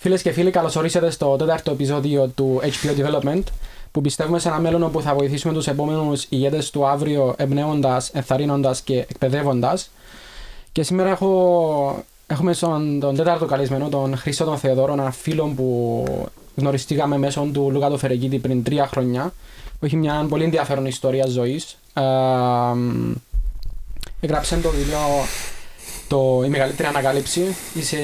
Φίλες και φίλοι, καλώς ορίσατε στο τέταρτο επεισόδιο του HBO Development, που πιστεύουμε σε ένα μέλλον όπου θα βοηθήσουμε τους επόμενους ηγέτες του αύριο εμπνέοντας, ενθαρρύνοντας και εκπαιδεύοντας. Και σήμερα έχω, έχουμε στον τον τέταρτο καλεσμένο, τον Χρήστο τον Θεοδόρο, έναν φίλο που γνωριστήκαμε μέσω του Λούκα του Φερεγγίτη πριν τρία χρόνια, που έχει μια πολύ ενδιαφέρον ιστορία ζωής. Ε, έγραψε το βιβλίο το, η μεγαλύτερη ανακάλυψη. Είσαι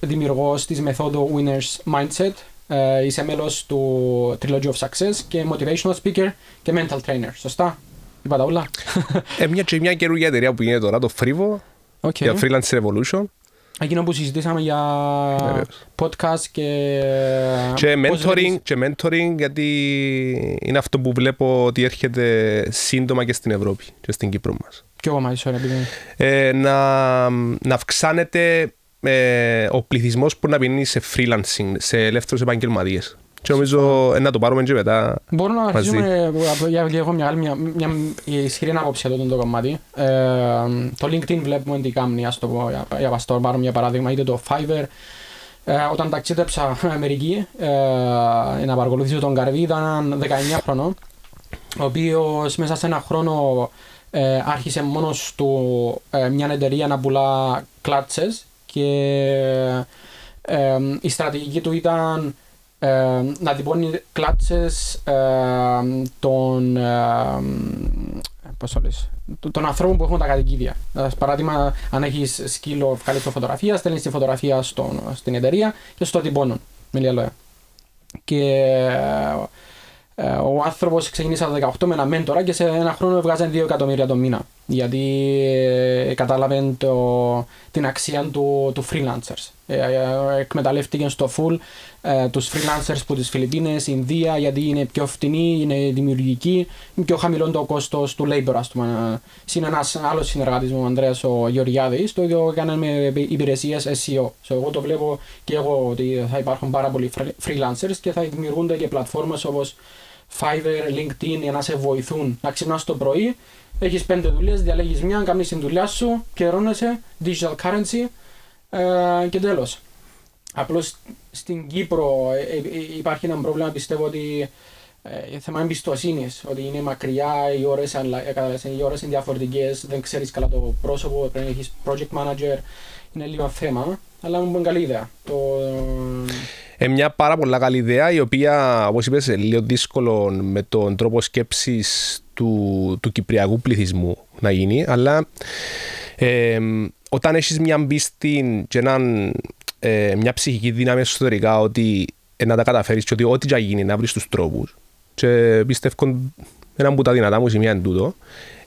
δημιουργός της μεθόδου Winners Mindset. Ε, είσαι μέλος του Trilogy of Success και Motivational Speaker και Mental Trainer. Σωστά. Είπα τα όλα. ε, μια και μια καινούργια εταιρεία που γίνεται τώρα, το Frivo, okay. για Freelance Revolution. Εκείνο που συζητήσαμε για podcast και... Και mentoring, και mentoring γιατί είναι αυτό που βλέπω ότι έρχεται σύντομα και στην Ευρώπη και στην Κύπρο μας. Και εγώ μαζί σου, ε, να, να αυξάνεται ε, ο πληθυσμός που να πηγαίνει σε freelancing, σε ελεύθερους επαγγελματίες. Και νομίζω ε, να το πάρουμε και μετά. Μπορούμε να αρχίσουμε για λίγο μια, μια, μια ισχυρή άποψη εδώ το κομμάτι. Ε, το LinkedIn βλέπουμε τι κάνει, ας το πω, για, για παστό, πάρω μια παράδειγμα, είτε το Fiverr. Ε, όταν ταξίδεψα Αμερική, ε, να παρακολουθήσω τον Καρβί, ήταν 19 χρόνο, ο οποίος μέσα σε ένα χρόνο ε, άρχισε μόνος του ε, μια εταιρεία να πουλά κλάτσες και ε, η στρατηγική του ήταν ε, να τυπώνει κλάτσες των, πώς το λες, των ανθρώπων που έχουν τα κατοικίδια. Παράδειγμα, αν έχεις σκύλο, βγάλεις το φωτογραφία, στέλνεις τη φωτογραφία στον, στην εταιρεία και στο τυπώνουν. Με λίγα λόγια. Και ε, ο άνθρωπος ξεκίνησε τα 18 με ένα μέντορα και σε ένα χρόνο έβγαζε 2 εκατομμύρια το μήνα. Γιατί ε, κατάλαβε το, την αξία του, του freelancers. Ε, ε, εκμεταλλεύτηκε στο full ε, τους freelancers που τις Φιλιππίνες, Ινδία, γιατί είναι πιο φτηνή, είναι δημιουργική, είναι πιο χαμηλό το κόστος του labor, ας πούμε. Είναι ένας άλλος συνεργάτης μου, ο Ανδρέας ο Γεωργιάδης, το ίδιο έκανε με υπηρεσίες SEO. So, εγώ το βλέπω και εγώ ότι θα υπάρχουν πάρα πολλοί freelancers και θα δημιουργούνται και πλατφόρμες όπως Fiverr, LinkedIn για να σε βοηθούν να ξυπνάς το πρωί. Έχεις πέντε δουλειές, διαλέγεις μια, κάνεις την δουλειά σου, καιρώνεσαι, digital currency ε, και τέλος. Απλώς στην Κύπρο ε, ε, υπάρχει ένα πρόβλημα, πιστεύω ότι ε, θέμα εμπιστοσύνης, ότι είναι μακριά, οι ώρες οι ώρες είναι διαφορετικές, δεν ξέρεις καλά το πρόσωπο, πρέπει να έχεις project manager. Είναι λίγο θέμα, αλλά είναι καλή ιδέα. Το, ε, μια πάρα πολύ καλή ιδέα, η οποία, όπως είπες, είναι λίγο δύσκολο με τον τρόπο σκέψης του, του κυπριακού πληθυσμού να γίνει, αλλά ε, όταν έχεις μια μπίστη και έναν, ε, μια ψυχική δύναμη εσωτερικά ότι ε, να τα καταφέρεις και ότι ό,τι και γίνει να βρεις τους τρόπους. Και πιστεύω ένα από τα δυνατά μου σημεία είναι τούτο.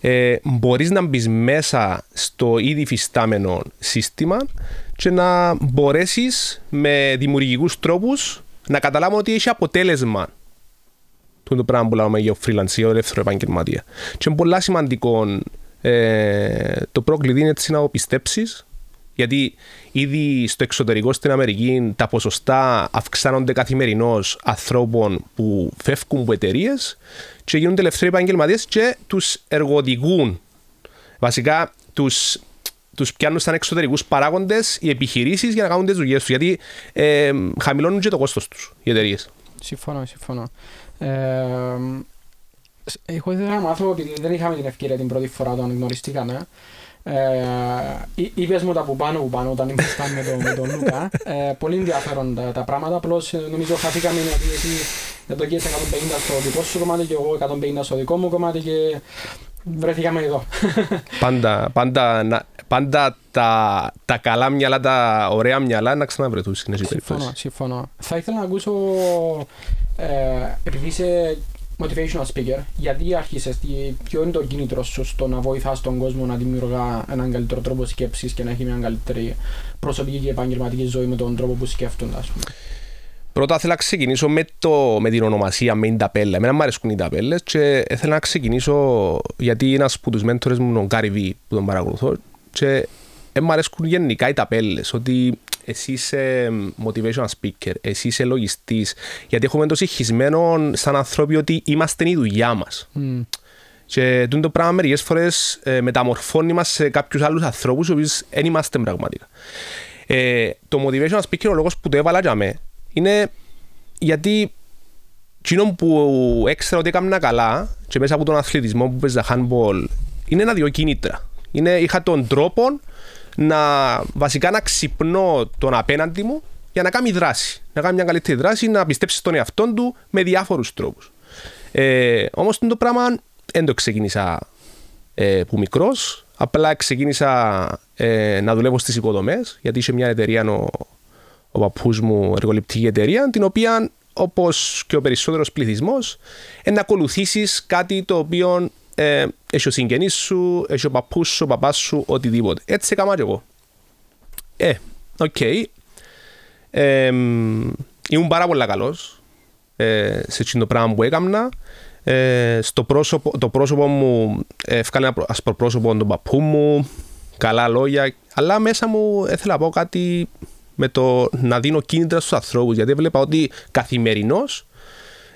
Ε, μπορείς να μπεις μέσα στο ήδη φυστάμενο σύστημα και να μπορέσεις με δημιουργικούς τρόπους να καταλάβουμε ότι έχει αποτέλεσμα το, το πράγμα που λέμε για freelance, για ελεύθερο επαγγελματία. Και είναι πολύ σημαντικό ε, το πρόκλητο είναι έτσι να το πιστέψεις, γιατί ήδη στο εξωτερικό στην Αμερική τα ποσοστά αυξάνονται καθημερινώς ανθρώπων που φεύγουν από εταιρείες και γίνονται ελεύθεροι επαγγελματίες και τους εργοδηγούν. Βασικά τους τους πιάνουν σαν εξωτερικούς παράγοντες οι επιχειρήσεις για να κάνουν τις δουλειές τους γιατί ε, χαμηλώνουν και το κόστος τους οι εταιρείες. Συμφωνώ, συμφωνώ. Ε, εγώ ήθελα να μάθω ότι δεν είχαμε την ευκαιρία την πρώτη φορά όταν γνωριστήκαμε. Ε, είπες μου τα που πάνω που πάνω όταν ήμασταν με, τον, με τον Λούκα. Ε, πολύ ενδιαφέρον τα, τα πράγματα. Απλώς ε, νομίζω χαθήκαμε γιατί εσύ δεν το 150 στο δικό σου κομμάτι και εγώ 150 στο δικό μου κομμάτι και βρεθήκαμε εδώ. πάντα, πάντα, πάντα τα, τα καλά μυαλά, τα ωραία μυαλά να ξαναβρεθούν στην Συμφωνώ, συμφωνώ. Θα ήθελα να ακούσω, ε, επειδή είσαι motivational speaker, γιατί άρχισες, ποιο είναι το κίνητρο σου στο να βοηθάς τον κόσμο να δημιουργά έναν καλύτερο τρόπο σκέψης και να έχει μια καλύτερη προσωπική και επαγγελματική ζωή με τον τρόπο που σκέφτονται, ας πούμε; Πρώτα θέλω να ξεκινήσω με, το, με την ονομασία, με την ταπέλα. Εμένα μου αρέσκουν οι ταπέλες και θέλω να ξεκινήσω γιατί ένας από τους μέντορες μου, ο Γκάρι Βι, που τον παρακολουθώ, και ε, μου αρέσκουν γενικά οι ταπέλες. Ότι εσύ είσαι motivational speaker, εσύ είσαι λογιστής, γιατί έχουμε το συγχυσμένο σαν άνθρωποι ότι είμαστε η δουλειά μας. Mm. Και το πράγμα μερικές φορές ε, μεταμορφώνει μας σε κάποιους άλλους ανθρώπους, οι οποίοι δεν είμαστε πραγματικά. Ε, το motivational speaker, ο λόγος που το έβαλα για με, είναι γιατί εκείνο που έξερα ότι έκανα καλά και μέσα από τον αθλητισμό που παίζα handball είναι ένα-δυο κίνητρα. Είναι, είχα τον τρόπο να βασικά να ξυπνώ τον απέναντι μου για να κάνει δράση. Να κάνει μια καλύτερη δράση, να πιστέψει στον εαυτό του με διάφορους τρόπους. Ε, Όμως το πράγμα δεν το ξεκίνησα ε, που μικρός. Απλά ξεκίνησα ε, να δουλεύω στις οικοδομές, γιατί είχε μια εταιρεία ο, ο παππούς μου, εργοληπτική εταιρεία, την οποία όπως και ο περισσότερος πληθυσμός, να ακολουθήσεις κάτι το οποίο ε, έχει ο συγγενής σου, έχει ο παππούς σου, ο παπάς σου, οτιδήποτε. Έτσι έκανα και εγώ. Ε, okay. Ε, ήμουν πάρα πολύ καλός ε, σε αυτό το πράγμα που έκανα. Ε, στο πρόσωπο, το πρόσωπο μου έφκανε ένα ασπροπρόσωπο τον παππού μου, καλά λόγια, αλλά μέσα μου ήθελα να πω κάτι με το να δίνω κίνητρα στους ανθρώπους, γιατί έβλεπα ότι καθημερινώς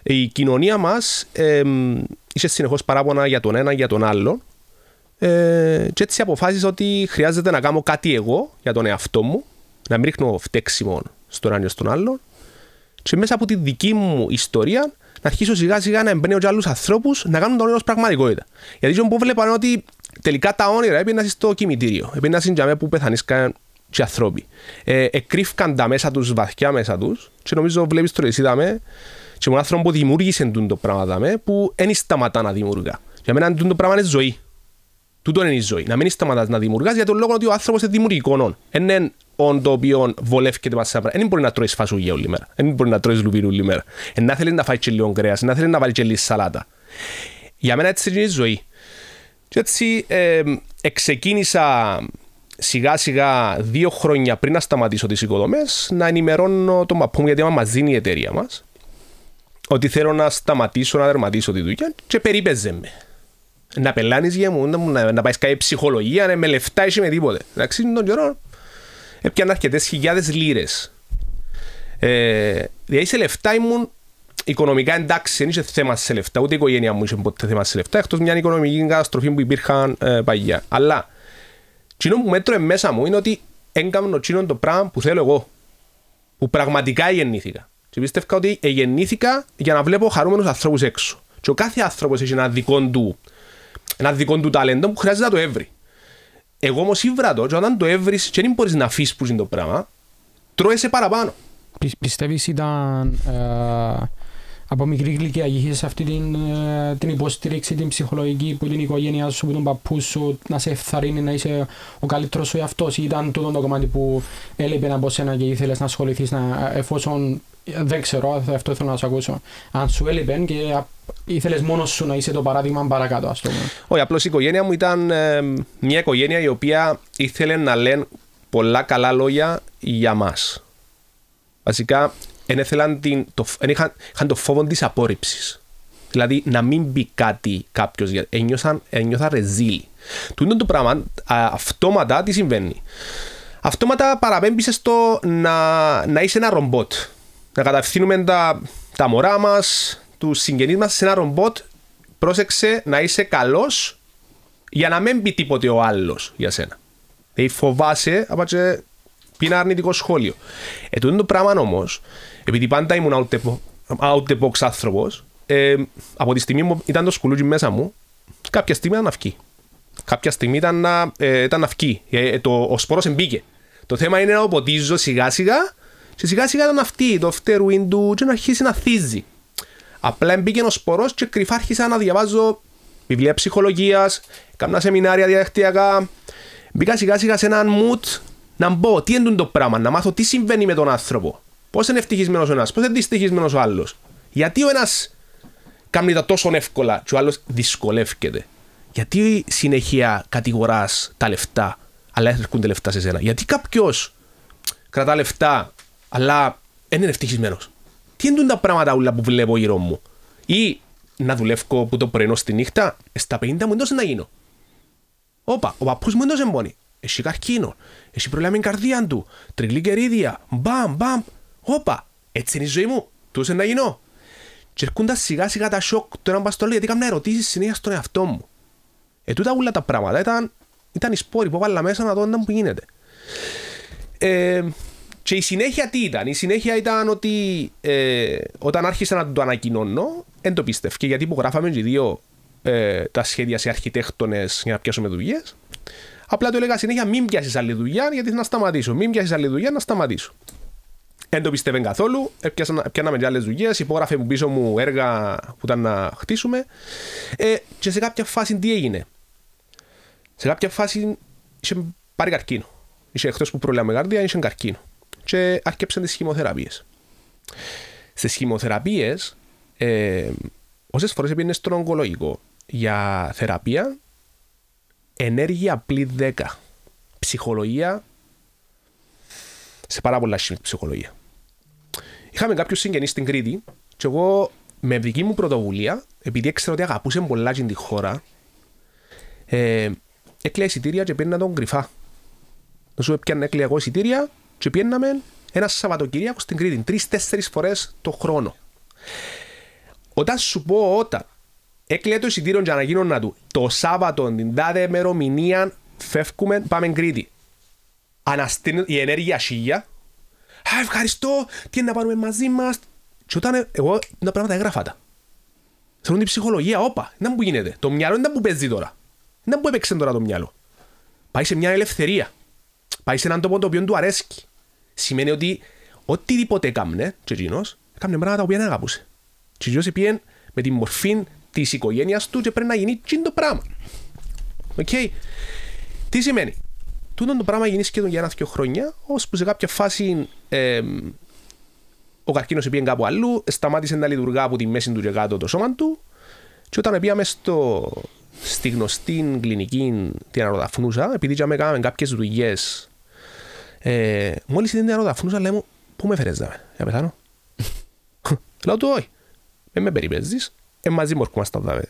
η κοινωνία μας ε, είχε συνεχώς παράπονα για τον ένα για τον άλλο ε, και έτσι αποφάσισα ότι χρειάζεται να κάνω κάτι εγώ για τον εαυτό μου, να μην ρίχνω φταίξιμο στον ένα ή στον άλλο και μέσα από τη δική μου ιστορία να αρχίσω σιγά σιγά να εμπνέω και άλλους ανθρώπους να κάνουν το όνειρο πραγματικότητα. Γιατί το που βλέπω είναι ότι τελικά τα όνειρα έπαιρναν στο κημητήριο. Έπαιρναν στην τζαμέ που πεθανίσκαν και ανθρώποι. Ε, εκρύφκαν τα μέσα τους βαθιά μέσα τους και νομίζω βλέπεις το εσύ δαμε και mon άνθρωπο που δημιούργησε το πράγμα δαμε που δεν σταματά να δημιουργά. Για μένα το πράγμα είναι ζωή. Τούτο είναι η ζωή. Να μην σταματά να δημιουργάς για τον λόγο ότι ο άνθρωπος είναι δημιουργικό. Είναι όν το οποίο βολεύκεται μας σε Δεν μπορεί να τρώεις φασούγια όλη μέρα. Δεν μπορεί να τρώεις λουβίρου όλη μέρα. Να θέλεις να φάεις και λίγο κρέας, να θέλεις να βάλεις και λίγη σαλάτα. Για μένα έτσι είναι η ζωή. Και έτσι ε, εξεκίνησα σιγά σιγά δύο χρόνια πριν να σταματήσω τις οικοδομές να ενημερώνω τον παππού μου γιατί μας δίνει η εταιρεία μας ότι θέλω να σταματήσω να δερματίσω τη δουλειά και περίπεζε με. Να πελάνεις για μου, να, να πάεις κάποια ψυχολογία, με λεφτά ή με τίποτε. Εντάξει, τον καιρό έπιανα αρκετές χιλιάδες λίρες. Ε, δηλαδή σε λεφτά ήμουν οικονομικά εντάξει, δεν είχε θέμα σε λεφτά, ούτε η οικογένεια μου είχε ποτέ θέμα σε λεφτά, εκτός μια οικονομική καταστροφή που υπήρχαν ε, παγιά. Αλλά, εκείνο που μέτρωε μέσα μου είναι ότι έκανα εκείνο το πράγμα που θέλω εγώ. Που πραγματικά γεννήθηκα. Και πίστευα ότι γεννήθηκα για να βλέπω χαρούμενους ανθρώπους έξω. Και ο κάθε άνθρωπος έχει ένα δικό του, ένα δικό του ταλέντο που χρειάζεται να το έβρει. Εγώ όμως ήβρα το, και όταν το έβρεις, και δεν μπορείς να αφήσεις που είναι το πράγμα, τρώεσαι παραπάνω. Πι, Πιστεύεις ήταν ε, από μικρή ηλικία είχες αυτή την, ε, την υποστήριξη, την ψυχολογική που την οικογένειά σου, που τον παππούς σου να σε ευθαρρύνει να είσαι ο καλύτερος σου εαυτός, ή ήταν τούτο το κομμάτι που έλειπε από σένα και ήθελες να ασχοληθείς εφόσον δεν ξέρω, αυτό θέλω να σου ακούσω. Αν σου έλειπε και ήθελες μόνος σου να είσαι το παράδειγμα παρακάτω, ας πούμε. Όχι, απλώς η οικογένεια μου ήταν ε, μια οικογένεια η οποία ήθελε να λένε πολλά καλά λόγια για μας. Βασικά, δεν την, το, είχαν, είχαν το φόβο της απόρριψης. Δηλαδή, να μην μπει κάτι κάποιος, ένιωθα ρεζίλ. Του είναι το πράγμα, α, αυτόματα τι συμβαίνει. Αυτόματα παραπέμπει στο να, να είσαι ένα ρομπότ να κατευθύνουμε τα, τα μωρά μας, τους συγγενείς μας σε ένα ρομπότ. Πρόσεξε να είσαι καλός για να μην πει τίποτε ο άλλος για σένα. Δηλαδή φοβάσαι, από και πει ένα αρνητικό σχόλιο. Ε, το πράγμα όμως, επειδή πάντα ήμουν out the box άνθρωπος, ε, από τη στιγμή που ήταν το σκουλούτσι μέσα μου, κάποια στιγμή ήταν να βγει. Κάποια στιγμή ήταν να, ε, ήταν να βγει. Ε, το, ο σπόρος εμπήκε. Το θέμα είναι να οποτίζω σιγά σιγά και σιγά σιγά ήταν αυτή το φτέρουιν του και να αρχίσει να θύζει. Απλά μπήκε ο σπορό και κρυφά άρχισα να διαβάζω βιβλία ψυχολογίας, κάνα σεμινάρια διαδικτυακά. Μπήκα σιγά σιγά σε έναν mood να μπω τι είναι το πράγμα, να μάθω τι συμβαίνει με τον άνθρωπο. Πώς είναι ευτυχισμένος ο ένας, πώς είναι δυστυχισμένος ο άλλος. Γιατί ο ένας κάνει τα τόσο εύκολα και ο άλλος δυσκολεύεται. Γιατί συνεχεία κατηγοράς τα λεφτά, αλλά έρχονται λεφτά σε σένα. Γιατί κάποιος κρατά λεφτά αλλά δεν είναι ευτυχισμένος. Τι είναι τα πράγματα όλα που βλέπω γύρω μου. Ή να δουλεύω που το πρωινό στη νύχτα, στα 50 μου εντός να γίνω. Όπα, ο παππούς μου εντός εμπόνει. Έχει καρκίνο, έχει προβλήμα με καρδία του, τριγλή κερίδια, μπαμ, μπαμ. Όπα, έτσι είναι η ζωή μου, τούσε να γίνω. Και έρχονταν σιγά σιγά τα σοκ του έναν παστολό γιατί έκανα ερωτήσεις συνέχεια στον εαυτό μου. Ε, τούτα όλα τα πράγματα ήταν, ήταν οι σπόροι που έβαλα μέσα να δω τι γίνεται. Ε, και η συνέχεια τι ήταν. Η συνέχεια ήταν ότι ε, όταν άρχισα να το ανακοινώνω, δεν το πίστευκε γιατί υπογράφαμε και δύο ε, τα σχέδια σε αρχιτέκτονες για να πιάσουμε δουλειές. Απλά του έλεγα συνέχεια μην πιάσεις άλλη δουλειά γιατί να σταματήσω. Μην πιάσεις άλλη δουλειά να σταματήσω. Δεν το πίστευε καθόλου. Πιάναμε και άλλες δουλειές. Υπόγραφε μου πίσω μου έργα που ήταν να χτίσουμε. Ε, και σε κάποια φάση τι έγινε; Σε κάποια φάση είχε πάρει καρκίνο. Είχε εκτός που με καρδιά, είχε καρκίνο. Και άρχισε τις χημοθεραπείες. Στις χημοθεραπείες, ε, όσες φορές πήγαινε στον ογκολογικό για θεραπεία, ενέργεια απλή 10. Ψυχολογία σε πάρα πολλά ψυχολογία. Είχαμε κάποιου συγγενεί στην Κρήτη και εγώ με δική μου πρωτοβουλία, επειδή έξερα ότι αγαπούσε πολλά την χώρα, ε, έκλαια εισιτήρια και πήγαινα τον κρυφά. Να σου έπιανα έκλαια εγώ εισιτήρια και πήγαιναμε ένα Σαββατοκύριακο στην Κρήτη, τρει-τέσσερι φορές το χρόνο. Όταν σου πω όταν έκλαια το εισιτήριο για να γίνω να του, το Σάββατο, την τάδε ημερομηνία, φεύγουμε, πάμε Κρήτη. Αναστείνει η ενέργεια σίγια. Α, ευχαριστώ, τι είναι να πάρουμε μαζί μας. Και όταν εγώ τα πράγματα έγραφα τα. Θέλουν την ψυχολογία, όπα, δε που γίνεται. Το μυαλό δε που παίζει τώρα. Δε που έπαιξε τώρα το μυαλό. Πάει σε μια ελευθερία. Πάει σε έναν τόπο το οποίο του αρέσει. Σημαίνει ότι οτιδήποτε έκαμνε, και εκείνος, έκαμνε πράγματα τα οποία δεν αγαπούσε. Και εκείνος πήγαινε με τη μορφή της οικογένειας του και πρέπει να γίνει και το πράγμα. Okay. Τι σημαίνει; Τούτο το πράγμα γίνει σχεδόν για ένα-δυο χρόνια, ώσπου σε κάποια φάση ε, ο καρκίνος πήγε κάπου αλλού, σταμάτησε να λειτουργά από τη μέση του και κάτω το σώμα του, και όταν πήγαμε στο, στη γνωστή κλινική την αεροδαφνούσα, επειδή είχαμε κάνει κάποιες δουλειές, ε, μόλις είδε την αεροδαφνούσα, λέμε, Πού με φέρες δάμε, για πεθάνω; Λέω του, Όχι, δεν με περιπέζεις, ε, μαζί μου έρχομαστε δάμε.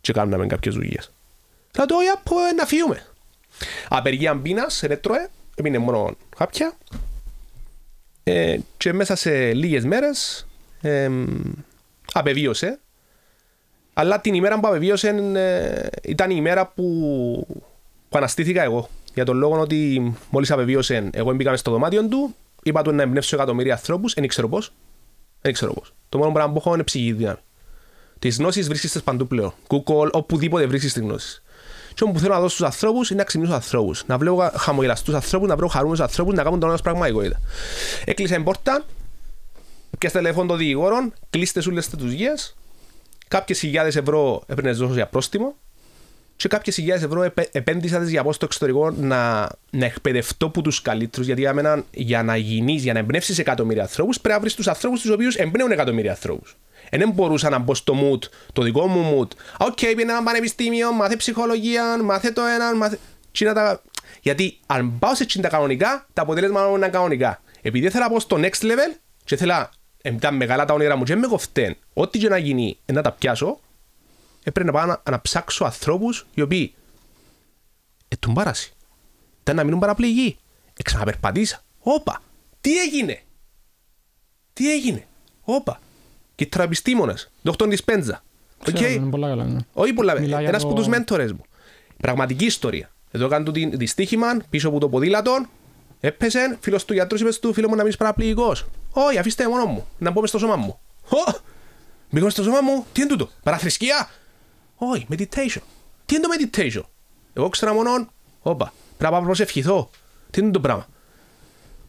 Και κάνουμε κάποιες δουλειές. Λέω του, Όχι, από να φύγουμε. Απεργία πείνας, ρέτροε, έμεινε μόνο χάπια. Ε, και μέσα σε λίγες μέρες ε, απεβίωσε. Αλλά την ημέρα που απεβίωσε ε, ήταν η ημέρα που, που αναστήθηκα εγώ. Για τον λόγο ότι μόλις απεβίωσε, εγώ μπήκα στο δωμάτιο του, είπα του να εμπνεύσω εκατομμύρια ανθρώπους, δεν ξέρω πώς. Δεν ξέρω πώς. Το μόνο πράγμα που έχω είναι ψυχή δύναμη. Τις γνώσεις βρίσκεις παντού πλέον. Google, οπουδήποτε βρίσκεις τις γνώσεις. Και όπου θέλω να δώσω στους ανθρώπους είναι να ξυπνήσω τους ανθρώπους. Να βλέπω χαμογελαστούς ανθρώπους, να βρω χαρούμενους ανθρώπους, να κάνουν τον άλλο πραγματικότητα. Έκλεισα την πόρτα, και στο τηλέφωνο των δικηγόρων, κλείστε σου λέστε τους γης, κάποιες χιλιάδες ευρώ έπαιρνες δώσω για πρόστιμο και κάποιες χιλιάδες ευρώ επέ, επένδυσα για πάω στο εξωτερικό να, να εκπαιδευτώ από τους καλύτερους γιατί για, μένα, για να γίνεις, για να εμπνεύσεις εκατομμύρια ανθρώπους πρέπει να βρεις τους ανθρώπους τους οποίους εμπνέουν εκατομμύρια ανθρώπους. Δεν μπορούσα να μπω στο mood, το δικό μου mood. Οκ, okay, πήγαινε ένα πανεπιστήμιο, μάθε ψυχολογία, μάθε το ένα, μάθε... Τα... Γιατί αν πάω σε τα κανονικά, τα αποτέλεσμα είναι κανονικά. Επειδή ήθελα να πω στο next level και ήθελα τα μεγάλα τα όνειρα μου και με κοφτέν, ό,τι και να γίνει να τα πιάσω, έπρεπε να πάω να, να ψάξω ανθρώπους οι οποίοι ετούν πάραση. Ήταν να μείνουν παραπληγοί. Εξαναπερπατήσα. Όπα, τι έγινε; Τι έγινε; Όπα κυτραεπιστήμονα, δόκτωρ Δισπέντζα. Okay. Πολλά καλά, ναι. Όχι πολλά καλά. Ένας από τους μέντορες μου. Πραγματική ιστορία. Εδώ έκανε το δυστύχημα πίσω από το ποδήλατο. Έπεσε, φίλος του γιατρούς είπε του φίλο μου να μην παραπληγικός. Όχι, αφήστε μόνο μου, να μπω στο σώμα μου. Oh! Μπήκα στο σώμα μου, τι είναι τούτο, παραθρησκεία; Όχι, meditation. Τι είναι το meditation; Εγώ ξέρω μόνο, όπα, πρέπει να προσευχηθώ. Τι είναι το πράγμα;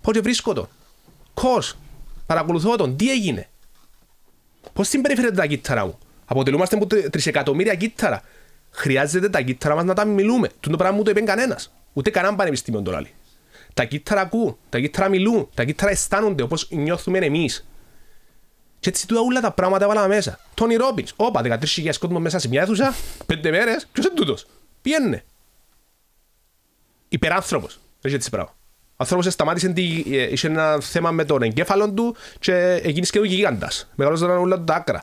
Πότε βρίσκω τον; Πώς, παρακολουθώ τον, τι έγινε; Πώς συμπεριφέρεται τα κύτταρα μου; Αποτελούμαστε από τρισεκατομμύρια κύτταρα. Χρειάζεται τα κύτταρα μας να τα μιλούμε. Το πράγμα μου το είπε κανένας. Ούτε κανένα πανεπιστήμιο το λέει. Τα κύτταρα ακούν, τα κύτταρα μιλούν, τα κύτταρα αισθάνονται όπως νιώθουμε εμείς. Και έτσι τούτα όλα τα πράγματα έβαλα μέσα. Τόνι Ρόμπινς, όπα, 13.000 κόσμος μέσα σε μια αίθουσα, πέντε μέρες, ποιος είναι τούτος; Πιένε. Υπεράνθρωπος. Δεν έτσι πράγμα. Ο άνθρωπος σταμάτησε, ε, είχε ένα θέμα με τον εγκέφαλο του και εκείνη και ο γίγαντας. Μεγάλος ήταν όλα τα άκρα.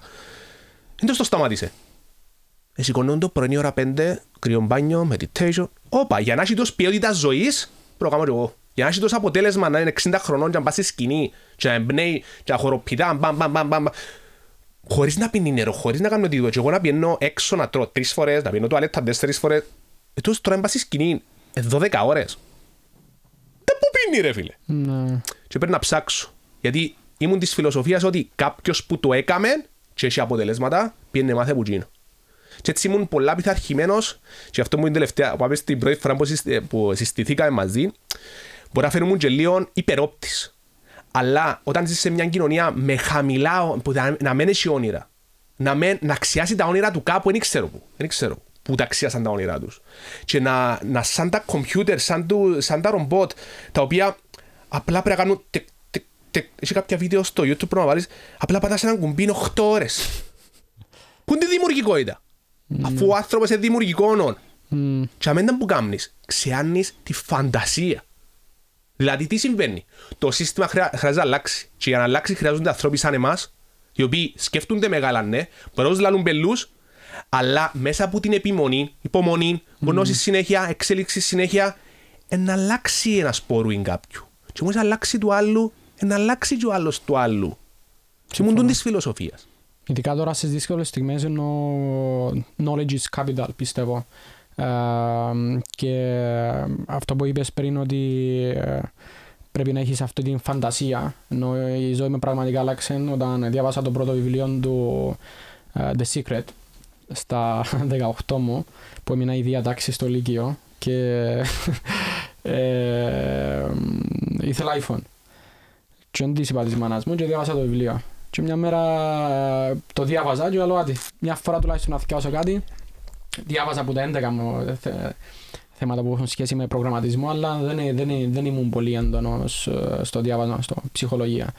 Δεν το σταμάτησε. Εσηκωνούν το πρωινή ώρα πέντε, κρυό μπάνιο, meditation. Όπα, για να έχει τόσο ποιότητα ζωής, προκάμω και εγώ. Για να έχει τόσο αποτέλεσμα να είναι 60 χρονών και να πάει στη σκηνή και να εμπνέει και να χοροπηδά, μπαμ, μπαμ, μπαμ, μπαμ. Χωρίς να πίνει νερό, χωρίς να κάνω οτιδήποτε. Και εγώ να πιένω έξω να τρώω τρεις φορές, να πιένω τουαλέτα τέσσερις φορές. Ε, τώρα να πάει στη σκηνή 12 ώρες γίνει ρε φίλε. Ναι. Και πρέπει να ψάξω. Γιατί ήμουν της φιλοσοφίας ότι κάποιος που το έκαμε και έχει αποτελέσματα, πήγαινε μάθε που γίνω. Και έτσι ήμουν πολλά πειθαρχημένος, και αυτό μου είναι τελευταία, που είπες την πρώτη φορά που, συστη, που συστηθήκαμε μαζί, μπορεί να φαίνομαι και λίγο υπερόπτης. Αλλά όταν ζεις σε μια κοινωνία με χαμηλά, που να, να μένει έχει όνειρα, να, με, να αξιάσει τα όνειρα του κάπου, δεν ξέρω πού. Δεν ξέρω που τα αξίασαν τα όνειρά τους. Και να, να σαν τα κομπιούτερ, σαν, του, σαν τα ρομπότ, τα οποία απλά πρέπει να κάνουν. Τεκ, τεκ, τεκ. Έχει κάποια βίντεο στο YouTube που να βάλεις, απλά πατάς έναν κουμπί 8 ώρες. Πού είναι τη δημιουργικότητα. Mm. Αφού ο άνθρωπος είναι δημιουργικό Mm. Και αμέντα που κάνει, ξεάνεις τη φαντασία. Δηλαδή, τι συμβαίνει; Το σύστημα χρειά, χρειάζεται να αλλάξει. Και για να αλλάξει, χρειάζονται άνθρωποι σαν εμάς, οι οποίοι σκέφτονται μεγάλα, ναι, μπορεί να λαλούν πελούς, αλλά μέσα από την επιμονή, υπομονή, γνώση συνέχεια, εξέλιξη συνέχεια, να αλλάξει ένα σπόρου κάποιου. Και μόλι αλλάξει του άλλου, να αλλάξει και ο άλλος του άλλου. Και μου της φιλοσοφίας. Ειδικά τώρα στις δύσκολες στιγμές ενώ knowledge is capital πιστεύω. Ε, και αυτό που είπες πριν ότι ε, πρέπει να έχεις αυτή την φαντασία ενώ η ζωή με πραγματικά άλλαξε όταν διάβασα το πρώτο βιβλίο του ε, The Secret στα 18 μου που έμεινα η διατάξη στο Λύκειο και ε, ήθελα iPhone. Και δεν της είπα της μάνας μου και διάβασα το βιβλίο. Και μια μέρα ε, το διάβαζα και λέω άτι μια φορά τουλάχιστον να θυκιάσω κάτι διάβαζα από τα 11 μου θε, θέματα που έχουν σχέση με προγραμματισμό αλλά δεν, δεν, δεν ήμουν πολύ έντονος στο διάβασμα, στο ψυχολογία.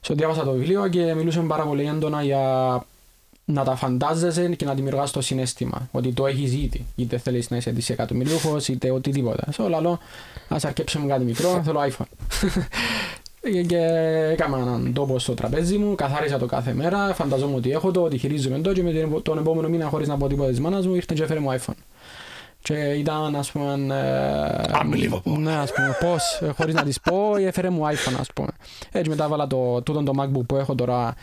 Στο διάβασα το βιβλίο και μιλούσαμε πάρα πολύ έντονα για να τα φαντάζεσαι και να δημιουργάς το συνέστημα ότι το έχεις ήδη. Είτε θέλεις να είσαι δισεκατομμυρίουχος, είτε οτιδήποτε. Σε όλα άλλο, ας αρκέψουμε κάτι μικρό, θέλω iPhone. και έκανα έναν τόπο στο τραπέζι μου, καθάρισα το κάθε μέρα, φανταζόμουν ότι έχω το, ότι χειρίζομαι το και με τον επόμενο μήνα χωρίς να πω τίποτα της μάνας μου ήρθε και έφερε μου iPhone. Και ήταν, ας πούμε, ε, Unbelievable. Ναι, ας πούμε, πώς, χωρίς να της πω, έφερε μου iPhone, ας πούμε. Έτσι μετά έβαλα το, τούτο το MacBook που έχω τώρα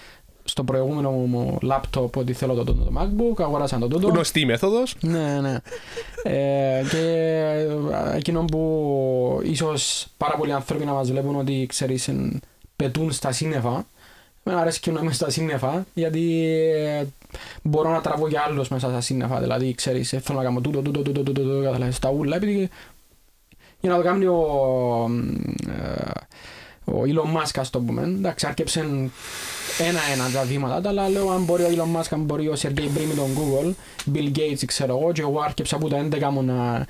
στο προηγούμενο μου laptop ότι θέλω το, το, το MacBook, αγοράσα το τούτο. Γνωστή μέθοδος. Ναι, ναι. ε, και εκείνο που ίσως πάρα πολλοί άνθρωποι να μας βλέπουν ότι ξέρεις, πετούν στα σύννεφα. Με αρέσει και να είμαι στα σύννεφα, γιατί ε, μπορώ να τραβώ για άλλους μέσα στα σύννεφα. Δηλαδή, ξέρεις, ε, θέλω να κάνω τούτο, τούτο, τούτο, τούτο, τούτο, τούτο, στα ούλα, επειδή για να το κάνει ο, ε, ο Elon Musk, ας το πούμε, εντάξει, άρκεψε ένα-ένα τα βήματα, αλλά λέω αν μπορεί ο Elon Musk, αν μπορεί ο Sergey Brin με τον Google, Bill Gates, ξέρω εγώ, και εγώ άρκεψα από τα 11 μου να,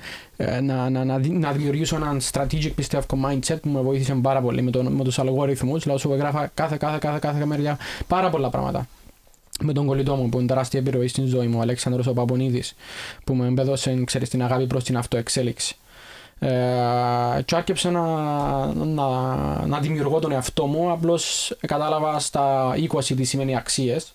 να, να, να, να δημιουργήσω έναν strategic πιστεύω mindset που με βοήθησε πάρα πολύ με, τον, με τους αλγόριθμους, δηλαδή σου έγραφα κάθε, κάθε, κάθε, κάθε μεριά πάρα πολλά πράγματα. Με τον κολλητό μου που είναι τεράστια επιρροή στην ζωή μου, ο Αλέξανδρος ο Παπονίδης, που μου εμπέδωσε, ξέρεις, την αγάπη προς την αυτοεξέλιξη. Ε, και άρχισα να, να, να δημιουργώ τον εαυτό μου, απλώς κατάλαβα στα 20 τι σημαίνει αξίες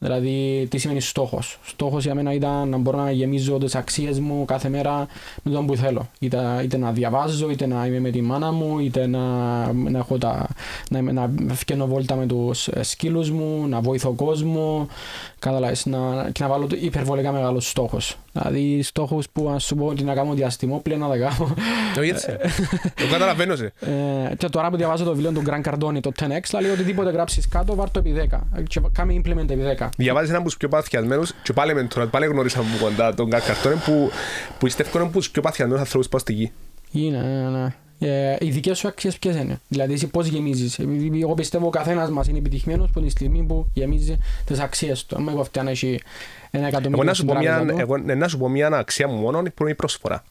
Δηλαδή, τι σημαίνει στόχος. Στόχος για μένα ήταν να μπορώ να γεμίζω τις αξίες μου κάθε μέρα με τον που θέλω. Είτε, είτε να διαβάζω, είτε να είμαι με τη μάνα μου, είτε να, να, έχω τα, να, να φτιάχνω βόλτα με τους σκύλους μου, να βοηθώ κόσμο. Κατάλαβες. Να, και να βάλω υπερβολικά μεγάλου στόχου. Δηλαδή, στόχου που αν σου πω ότι να κάνω διαστημό, πλέον να τα κάνω. Το έτσι. Το καταλαβαίνω. Ε, και τώρα που διαβάζω το βιβλίο του Grand Cardone, το 10X, λέει οτιδήποτε γράψεις κάτω, βάρ το επί 10. Και κάμε implement επί 10. Διαβάζεις έναν από τους πιο παθιασμένους και πάλι με τώρα, πάλι γνωρίσαμε μου κοντά τον Καρκαρτόνε που, που πιστεύω είναι από τους πιο παθιασμένους ανθρώπους πάνω στη γη. Είναι, ναι, ναι. Ε, οι δικές σου αξίες ποιες είναι; Δηλαδή, εσύ πώς γεμίζεις; Εγώ πιστεύω ο καθένας μας είναι επιτυχημένος από τη στιγμή που γεμίζει τις αξίες του. Αν εγώ αυτή αν έχει ένα εκατομμύριο. Εγώ να σου πω μια, εγώ, ναι, να σου πω μια αξία μου μόνο που είναι η πρόσφορα.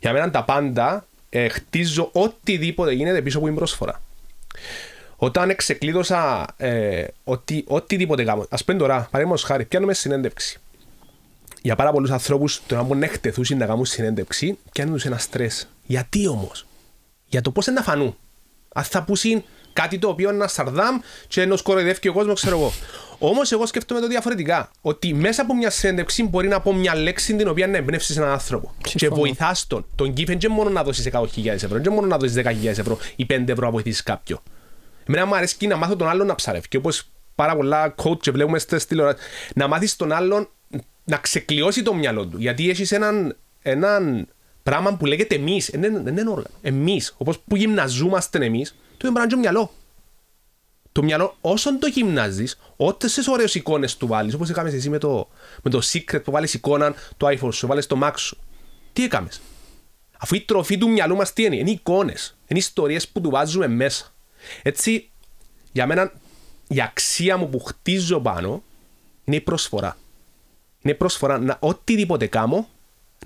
Για μένα τα πάντα ε, χτίζω οτιδήποτε γίνεται πίσω από την πρόσφορα. Όταν εξεκλείδωσα ε, ότι, οτιδήποτε κάνω, ας πούμε τώρα, παραδείγματος χάρη, πιάνουμε συνέντευξη. Για πάρα πολλούς ανθρώπους, το να μπορούν εκτεθούν να κάνουν συνέντευξη, πιάνουν τους ένα στρες. Γιατί όμως, για το πώς να φανούν. Αν θα πούσουν κάτι το οποίο είναι ένας σαρδάμ και ενώ κοροϊδεύει ο κόσμος, ξέρω εγώ. Όμως, εγώ σκέφτομαι το διαφορετικά. Ότι μέσα από μια συνέντευξη μπορεί να πω μια λέξη την οποία να εμπνεύσεις έναν άνθρωπο. Και βοηθάς τον. Τον κύφεν και μόνο να δώσεις 100.000 ευρώ, και μόνο να δώσεις 10.000 ευρώ ή 5 ευρώ να βοηθήσεις κάποιον. Εμένα μου αρέσει να μάθω τον άλλον να ψαρεύει. Και όπως πάρα πολλά coach και βλέπουμε στις τηλεοράσεις, να μάθεις τον άλλον να ξεκλειώσει το μυαλό του. Γιατί έχεις έναν, έναν πράγμα που λέγεται εμείς, δεν είναι όργανο. Εμείς, όπως που γυμναζόμαστε εμείς, το είναι πράγμα μυαλό. Το μυαλό, όσον το γυμνάζεις, σε ωραίες εικόνες του βάλεις, όπως έκαμες εσύ με το, με το secret που βάλεις εικόνα το iPhone σου, βάλει το Mac σου. Τι έκαμες; Αφού η τροφή του μυαλού μας τι είναι, είναι εικόνες, είναι ιστορίες που του βάζουμε μέσα. Έτσι, για μένα η αξία μου που χτίζω πάνω είναι η προσφορά. Είναι η προσφορά να οτιδήποτε κάνω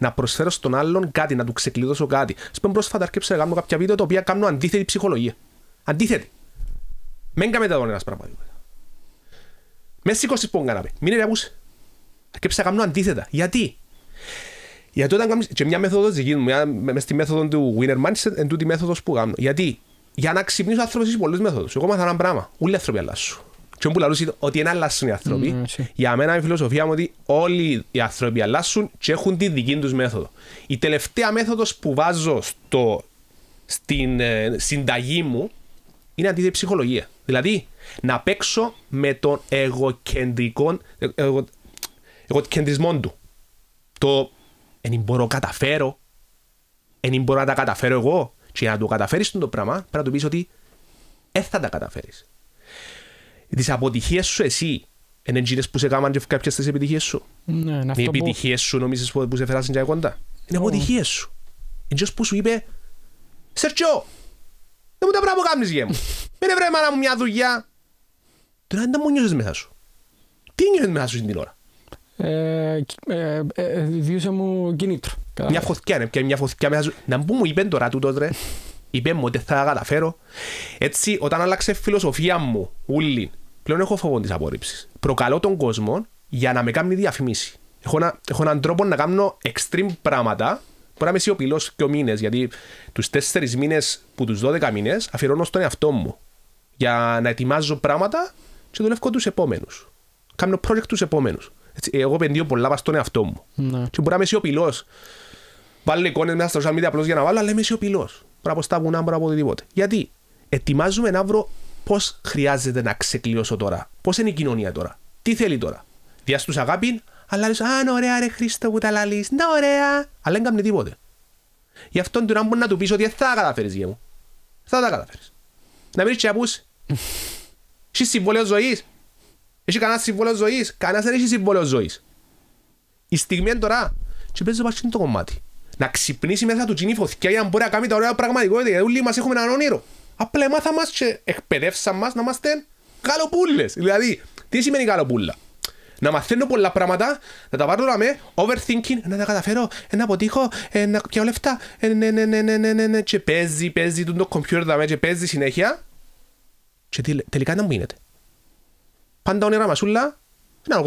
να προσφέρω στον άλλον κάτι, να του ξεκλειδώσω κάτι. Α πούμε, πρόσφατα αρκέψα να κάνω κάποια βίντεο τα οποία κάνω αντίθετη ψυχολογία. Αντίθετη. Μεν κάμε τα δόνερα πράγματα. Με σηκώσεις που κάναμε. Μην είναι ρεαπούς. Αρκέψα να κάνω αντίθετα. Γιατί; Γιατί όταν κάνεις και μια μέθοδος δική μου, μες στη μέθοδο του Winner Mindset, εν τούτη μέθοδος που κάνω. Γιατί; Για να ξυπνήσω άνθρωπος έχει πολλούς μέθοδους. Εγώ μάθα ένα πράγμα. Όλοι οι άνθρωποι αλλάσουν. Και που λαλούς ότι είναι αλλάσουν οι άνθρωποι, mm, για μένα η φιλοσοφία μου ότι όλοι οι άνθρωποι αλλάσουν και έχουν τη δική τους μέθοδο. Η τελευταία μέθοδος που βάζω στο, στην ε, συνταγή μου είναι αντίθετη ψυχολογία. Δηλαδή, να παίξω με τον εγωκεντρικό, εγω, εγωκεντρισμό του. Το «εν μπορώ να καταφέρω», «εν μπορώ να τα καταφέρω εγώ» και για να το καταφέρεις το πράγμα πρέπει να του πεις ότι δεν θα τα καταφέρεις. Τις αποτυχίες σου εσύ είναι εκείνες που σε κάμαν και κάποιες τις επιτυχίες σου. Ναι, είναι Οι επιτυχίες σου νομίζεις που σε φεράσουν και κοντά. Είναι αποτυχίες σου. Είναι που σου είπε «Σερτσό, δεν μου τα πράγμα που κάνεις γε μου. Μην βρε μάνα μου μια δουλειά». Τώρα δεν μου νιώθεις μέσα σου. Τι νιώθεις μέσα σου την ώρα; Ε, ε, ε, Διούσε μου κινήτρο. Μια φωτιά, ναι, μια φωτιά μέσα σου. Να μου είπε τώρα τούτος ρε είπε μου ότι θα τα καταφέρω. Έτσι, όταν άλλαξε η φιλοσοφία μου, ούλη, πλέον έχω φόβο τη απόρριψη. Προκαλώ τον κόσμο για να με κάνει διαφημίσει. Έχω, ένα, έχω έναν τρόπο να κάνω extreme πράγματα. Μπορεί να είμαι σιωπηλός και ο μήνες, γιατί τους 4 μήνες που τους 12 μήνες αφιερώνω στον εαυτό μου για να ετοιμάζω πράγματα και δουλεύω τους επόμενους. Κάνω project τους επόμενους. Εγώ επενδύω πολλά στον εαυτό μου. Ναι. Και μπορεί να είμαι σιωπηλός. Βάλω εικόνες μέσα στα social media απλώς για να βάλω, αλλά είμαι σιωπηλός μπορεί από στα βουνά, μπορεί από οτιδήποτε. Γιατί; Ετοιμάζουμε να βρω πώς χρειάζεται να ξεκλειώσω τώρα; Πώς είναι η κοινωνία τώρα; Τι θέλει τώρα; Διάστου αγάπη, αλλά λες, Α, ωραία, ρε Χρήστο που τα λαλείς. Ναι, ωραία. Αλλά δεν κάνει τίποτε. Γι' αυτό τώρα μπορεί να του πεις ότι δεν θα τα καταφέρεις για μου. Θα τα καταφέρεις. Να βρει και απούς. Έχει συμβόλαιο ζωής. Έχει κανένας συμβόλαιος ζωής. Κανένας δεν έχει συμβόλαιο ζωής. Η στιγμή είναι τώρα. Και παίζει το κομμάτι να ξυπνήσει μέσα του κοινή φωτιά για να μπορεί να κάνει τα ωραία πραγματικότητα. Γιατί όλοι μας έχουμε έναν όνειρο. Απλά μάθα μας και εκπαιδεύσαν μας να είμαστε καλοπούλες. Δηλαδή, τι σημαίνει καλοπούλα. Να μαθαίνω πολλά πράγματα, να τα πάρω με overthinking, να τα καταφέρω, να αποτύχω, να πιάω λεφτά, ναι, ναι, ναι, ναι, ναι, ναι, και παίζει, παίζει το computer δαμε και παίζει συνέχεια και τελικά δεν μου γίνεται. Πάντα όνειρα μας ούλα, ένα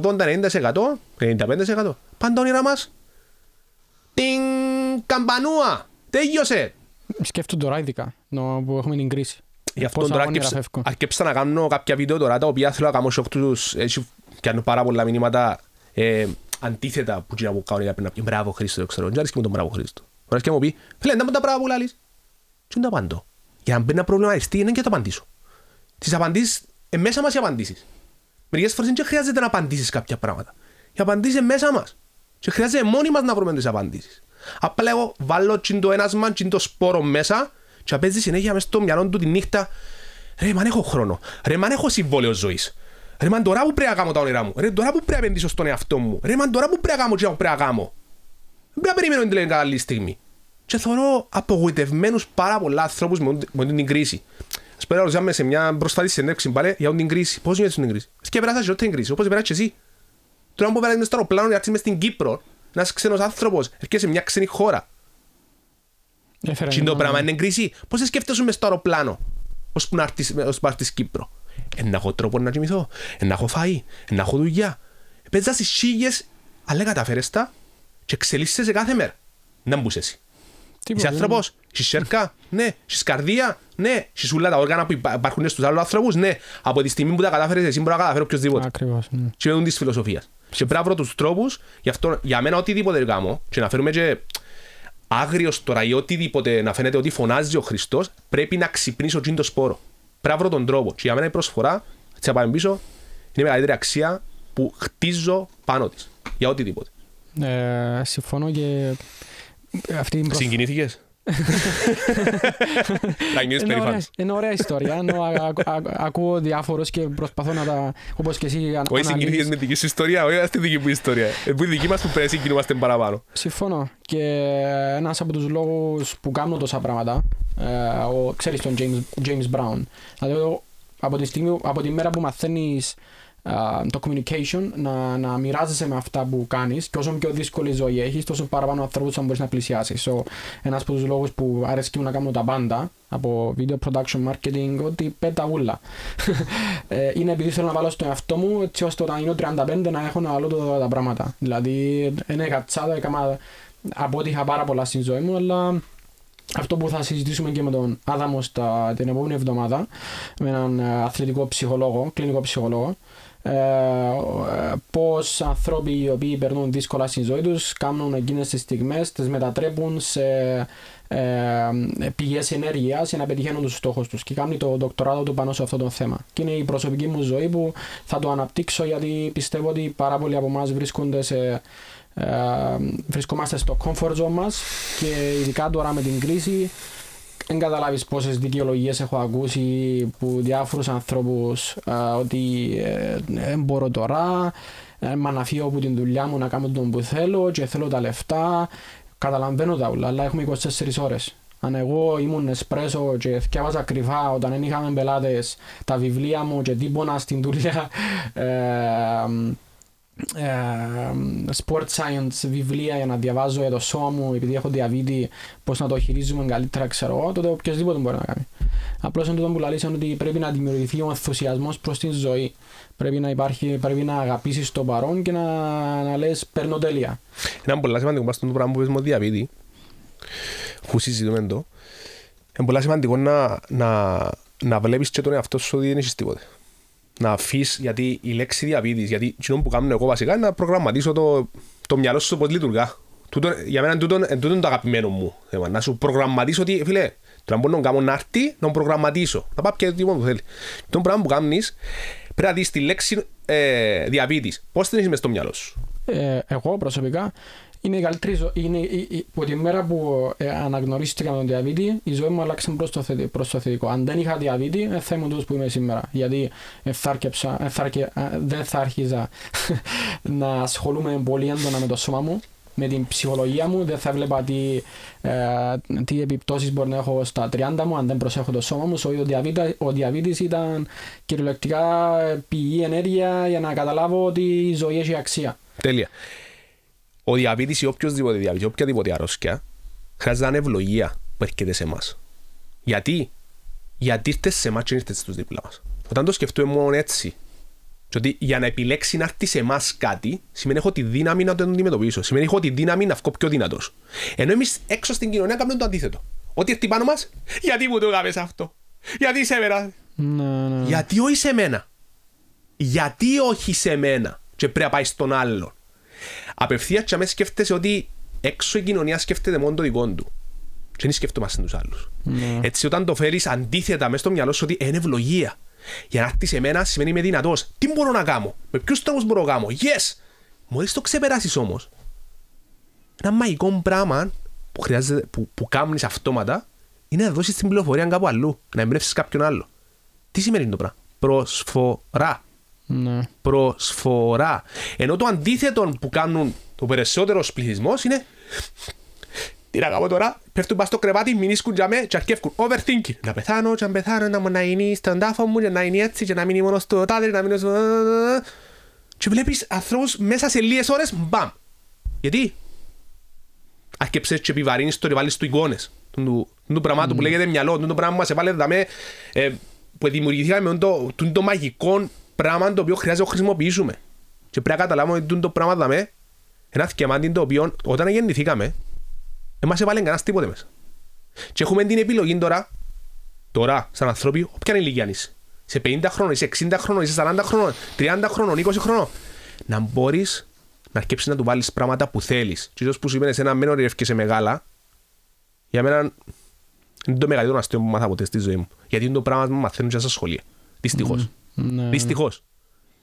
80-90%, 95%. Πάντα όνειρα μας την καμπανούα. Τέλειωσε. Σκέφτομαι τώρα ειδικά που έχουμε την κρίση. Γι' αυτό τώρα αρκέψα να κάνω κάποια βίντεο τώρα τα οποία θέλω να κάνω σοκ τους έτσι κάνω πάρα πολλά μηνύματα ε, αντίθετα που να που κάνω για να πει μπράβο Χρήστο, ξέρω. Δεν αρέσει μου τον μπράβο Χρήστο. Ωραία και μου πει, φίλε, δεν τα μπράβο που λάλεις. Τι είναι το απαντώ. Για να μπει ένα προβληματιστή είναι και το απαντήσω. Τις απαντήσεις, ε, μέσα μας οι απαντήσεις. Μερικές φορές δεν χρειάζεται να απαντήσεις κάποια πράγματα. Οι απαντήσεις μέσα μας. Και χρειάζεται μόνοι μας να βρούμε τις απαντήσεις. Απλά εγώ βάλω το ένασμα, το σπόρο μέσα και παίζει συνέχεια μέσα στο μυαλό του τη νύχτα Ρε μαν έχω χρόνο, ρε μαν έχω συμβόλαιο ζωής. Ρε μαν τώρα που πρέπει να κάνω τα όνειρά μου, ρε τώρα που πρέπει να επενδύσω στον εαυτό μου, ρε μαν τώρα που πρέπει να κάνω και πρέπει να κάνω. Δεν πρέπει να περιμένω την τελική καλή στιγμή. Και θεωρώ απογοητευμένους πάρα πολλά ανθρώπους με την κρίση. Ας πούμε, ρωτήσαμε σε μια προσφάτη συνέντευξη πάλι για την κρίση. Πώς νιώθεις την κρίση; Και πέρασα και την κρίση, όπως πέρασα και εσύ. Τώρα που πέρασες στο αεροπλάνο για να στην Κύπρο, να είσαι ξένος άνθρωπος, έρχεσαι σε μια ξένη χώρα. Τι το πράγμα είναι κρίση. Πώς σκέφτεσαι μες στο αεροπλάνο, ώσπου να έρθεις στην Κύπρο; Εν έχω τρόπο να κοιμηθώ, εν έχω φαΐ, εν έχω δουλειά. Παίζα στις σίγες, αλλά καταφέρες τα και εξελίσσεσαι σε κάθε μέρα. Να μπούς εσύ. Είσαι άνθρωπος, είσαι σέρκα, ναι, είσαι καρδία, ναι, είσαι όλα τα όργανα που υπάρχουν στους άλλους ανθρώπους, ναι. Από τη στιγμή που τα κατάφερες εσύ μπορείς να καταφέρεις οποιοςδήποτε. Ακριβώς, ναι. Και με της φιλοσοφίας. Και πρέπει να βρω τους τρόπους, γι' αυτό για μένα οτιδήποτε κάνω και να φέρουμε και άγριος τώρα ή οτιδήποτε να φαίνεται ότι φωνάζει ο Χριστός, πρέπει να ξυπνήσω το σπόρο. Πρέπει να βρω τον τρόπο. Και για μένα η προσφορά, έτσι να πάμε πίσω, είναι η μεγαλύτερη αξία που χτίζω πάνω της. Για οτιδήποτε. Ε, συμφωνώ και αυτή η προσ- Συγκινήθηκες; Να νιώσεις είναι, ωραία, περήφανος. είναι ωραία ιστορία. Ενώ α- α- α- ακούω διάφορους και προσπαθώ να τα. Όπως και εσύ. ανα- Όχι αναλύεις. συγκινήθηκες με τη δική σου ιστορία, όχι αυτή τη δική μου ιστορία. Ε, Που η δική μας που πρέπει να συγκινούμαστε παραπάνω. Συμφωνώ. Και ένας από τους λόγους που κάνω τόσα πράγματα, ε, ο, ξέρεις τον James, James Brown. Δηλαδή, ο- από τη, στιγμή, από τη μέρα που μαθαίνεις το communication, να, να μοιράζεσαι με αυτά που κάνεις και όσο πιο δύσκολη ζωή έχεις, τόσο παραπάνω ανθρώπους θα μπορείς να πλησιάσεις. So, ένας από τους λόγους που αρέσει μου να κάνω τα πάντα, από video production marketing, ότι πέτα ούλα. ε, είναι επειδή θέλω να βάλω στον εαυτό μου, έτσι ώστε όταν είναι 35 να έχω να βάλω το- τα πράγματα. Δηλαδή, είναι κατσάδα, έκανα απότυχα πάρα πολλά στην ζωή μου, αλλά αυτό που θα συζητήσουμε και με τον Άδαμος στα, την επόμενη εβδομάδα, με έναν ε, αθλητικό ψυχολόγο, κλινικό ψυχολόγο, ε, ε, πώς άνθρωποι οι οποίοι περνούν δύσκολα στη ζωή τους κάνουν εκείνες τις στιγμές, τις μετατρέπουν σε ε, πηγές ενέργειας για να πετυχαίνουν τους στόχους τους και κάνει το δοκτοράτο του πάνω σε αυτό το θέμα. Και είναι η προσωπική μου ζωή που θα το αναπτύξω γιατί πιστεύω ότι πάρα πολλοί από εμάς βρίσκονται σε ε, βρισκόμαστε στο comfort zone μας και ειδικά τώρα με την κρίση δεν καταλάβεις πόσες δικαιολογίες έχω ακούσει που διάφορους ανθρώπους ε, ότι ε, δεν μπορώ τώρα ε, μα να φύγω από την δουλειά μου να κάνω τον που θέλω και θέλω τα λεφτά καταλαβαίνω τα όλα αλλά έχουμε 24 ώρες. Αν εγώ ήμουν εσπρέσο και θυκεύαζα κρυφά όταν δεν είχαμε πελάτες τα βιβλία μου και τίπονα στην δουλειά ε, ε, sport science βιβλία για να διαβάζω για το σώμα μου επειδή έχω διαβήτη πώς να το χειρίζουμε καλύτερα ξέρω εγώ τότε οποιοδήποτε μπορεί να κάνει. Απλώς είναι τούτο που λαλήσαν ότι πρέπει να δημιουργηθεί ο ενθουσιασμός προς την ζωή. Πρέπει να υπάρχει, πρέπει να αγαπήσεις το παρόν και να, να λες παίρνω τέλεια Ένα πολύ σημαντικό μας το πράγμα που πες με το διαβήτη, που συζητούμε εδώ, είναι πολύ σημαντικό να, να, να βλέπεις και τον εαυτό σου ότι δεν έχεις τίποτε. Να αφήσεις, γιατί η λέξη διαβήτης, γιατί εκείνο που κάνω εγώ βασικά είναι να προγραμματίσω το, το μυαλό σου πώς λειτουργά. Τούτο, για μένα τούτο, εν τούτο είναι το αγαπημένο μου θέμα. Να σου προγραμματίσω ότι, φίλε, τώρα μπορώ να κάνω να έρθει, να μου προγραμματίσω. Να πάω και τι μόνο που θέλει. Το πράγμα που κάνεις, πρέπει να δεις τη λέξη ε, διαβήτης. Πώς την έχεις μες στο μυαλό σου; ε, εγώ προσωπικά είναι η καλύτερη ζωή. Είναι, η, η, από τη μέρα που ε, αναγνωρίστηκα με τον διαβήτη, η ζωή μου άλλαξε προς το, θετι- προς το θετικό. Αν δεν είχα διαβήτη, δεν θα ήμουν τούτος που είμαι σήμερα. Γιατί εθάρκεψα, εθάρκε, α, δεν θα άρχιζα να ασχολούμαι πολύ έντονα με το σώμα μου, με την ψυχολογία μου, δεν θα βλέπα τι, ε, τι επιπτώσεις μπορεί να έχω στα 30 μου αν δεν προσέχω το σώμα μου. So, ο, διαβήτα, ο διαβήτης ήταν κυριολεκτικά ε, πηγή ενέργεια για να καταλάβω ότι η ζωή έχει αξία. Τέλεια. Ο διαβήτης ή οποιοδήποτε διαβήτης, οποιαδήποτε αρρώσκια, χρειάζεται να είναι ευλογία που έρχεται σε εμάς. Γιατί; Γιατί ήρθες σε εμάς και ήρθες στους δίπλα μας. Όταν το σκεφτούμε μόνο έτσι, και ότι για να επιλέξει να έρθει σε εμάς κάτι, σημαίνει έχω τη δύναμη να το αντιμετωπίσω. Σημαίνει έχω τη δύναμη να βγω πιο δυνατός. Ενώ εμείς έξω στην κοινωνία κάνουμε το αντίθετο. Ό,τι έρθει πάνω μας, γιατί μου το έκαμε αυτό; Γιατί σε μένα. Ναι, ναι. Γιατί όχι σε μένα. Γιατί όχι σε μένα. Και πρέπει να πάει στον άλλον. Απευθείας και αμέσως σκέφτεσαι ότι έξω η κοινωνία σκέφτεται μόνο το δικό του. Και δεν σκέφτομαστε τους άλλους. Ναι. Έτσι όταν το φέρεις αντίθετα μέσα στο μυαλό σου ότι είναι ευλογία. Για να έρθεις σε μένα σημαίνει είμαι δυνατός. Τι μπορώ να κάνω; Με ποιους τρόπους μπορώ να κάνω; Yes. Μόλις το ξεπεράσεις όμως. Ένα μαγικό πράγμα που, χρειάζεται, που, που κάνεις αυτόματα είναι να δώσεις την πληροφορία κάπου αλλού. Να εμπνεύσεις κάποιον άλλο. Τι σημαίνει το πράγμα; Προσφορά Ναι. προσφορά. Ενώ το αντίθετο που κάνουν το περισσότερο πληθυσμός είναι τι να κάνω τώρα, πέφτουν πας στο κρεβάτι, μην ίσκουν για με και αρκεύκουν overthinking. Να πεθάνω και να πεθάνω, να μου να είναι στον τάφο μου και να είναι έτσι και να μείνει μόνο στο τάδε, να μείνει στο... Και βλέπεις ανθρώπους μέσα σε λίγες ώρες, μπαμ. Γιατί; Αρκεψες και επιβαρύνεις το και βάλεις του εικόνες. Του, του, του πραγμάτου που λέγεται μυαλό, του το πράγμα που μας έβαλε δαμέ, ε, που δημιουργηθήκαμε με το, το, το μαγικό πράγμα το οποίο χρειάζεται να χρησιμοποιήσουμε. Και πρέπει να καταλάβουμε ότι το πράγμα δαμέ, ένα θκεμάτι το οποίο όταν γεννηθήκαμε, δεν μας έβαλε κανένας τίποτε μέσα. Και έχουμε την επιλογή τώρα, τώρα, σαν ανθρώποι, όποια ηλικία είσαι. Σε 50 χρόνων, είσαι 60 χρόνων, είσαι 40 χρόνων, 30 χρόνων, 20 χρόνων. Να μπορείς να αρκέψεις να του βάλεις πράγματα που θέλεις. Και ίσως που σου είπε ένα μένω ορεύκεσαι μεγάλα, για μένα είναι το μεγαλύτερο αστείο που μάθα ποτέ στη ζωή μου. Γιατί είναι το πράγμα που μαθαίνουν και στα σχολεία. Δυστυχώς. Ναι. Δυστυχώς.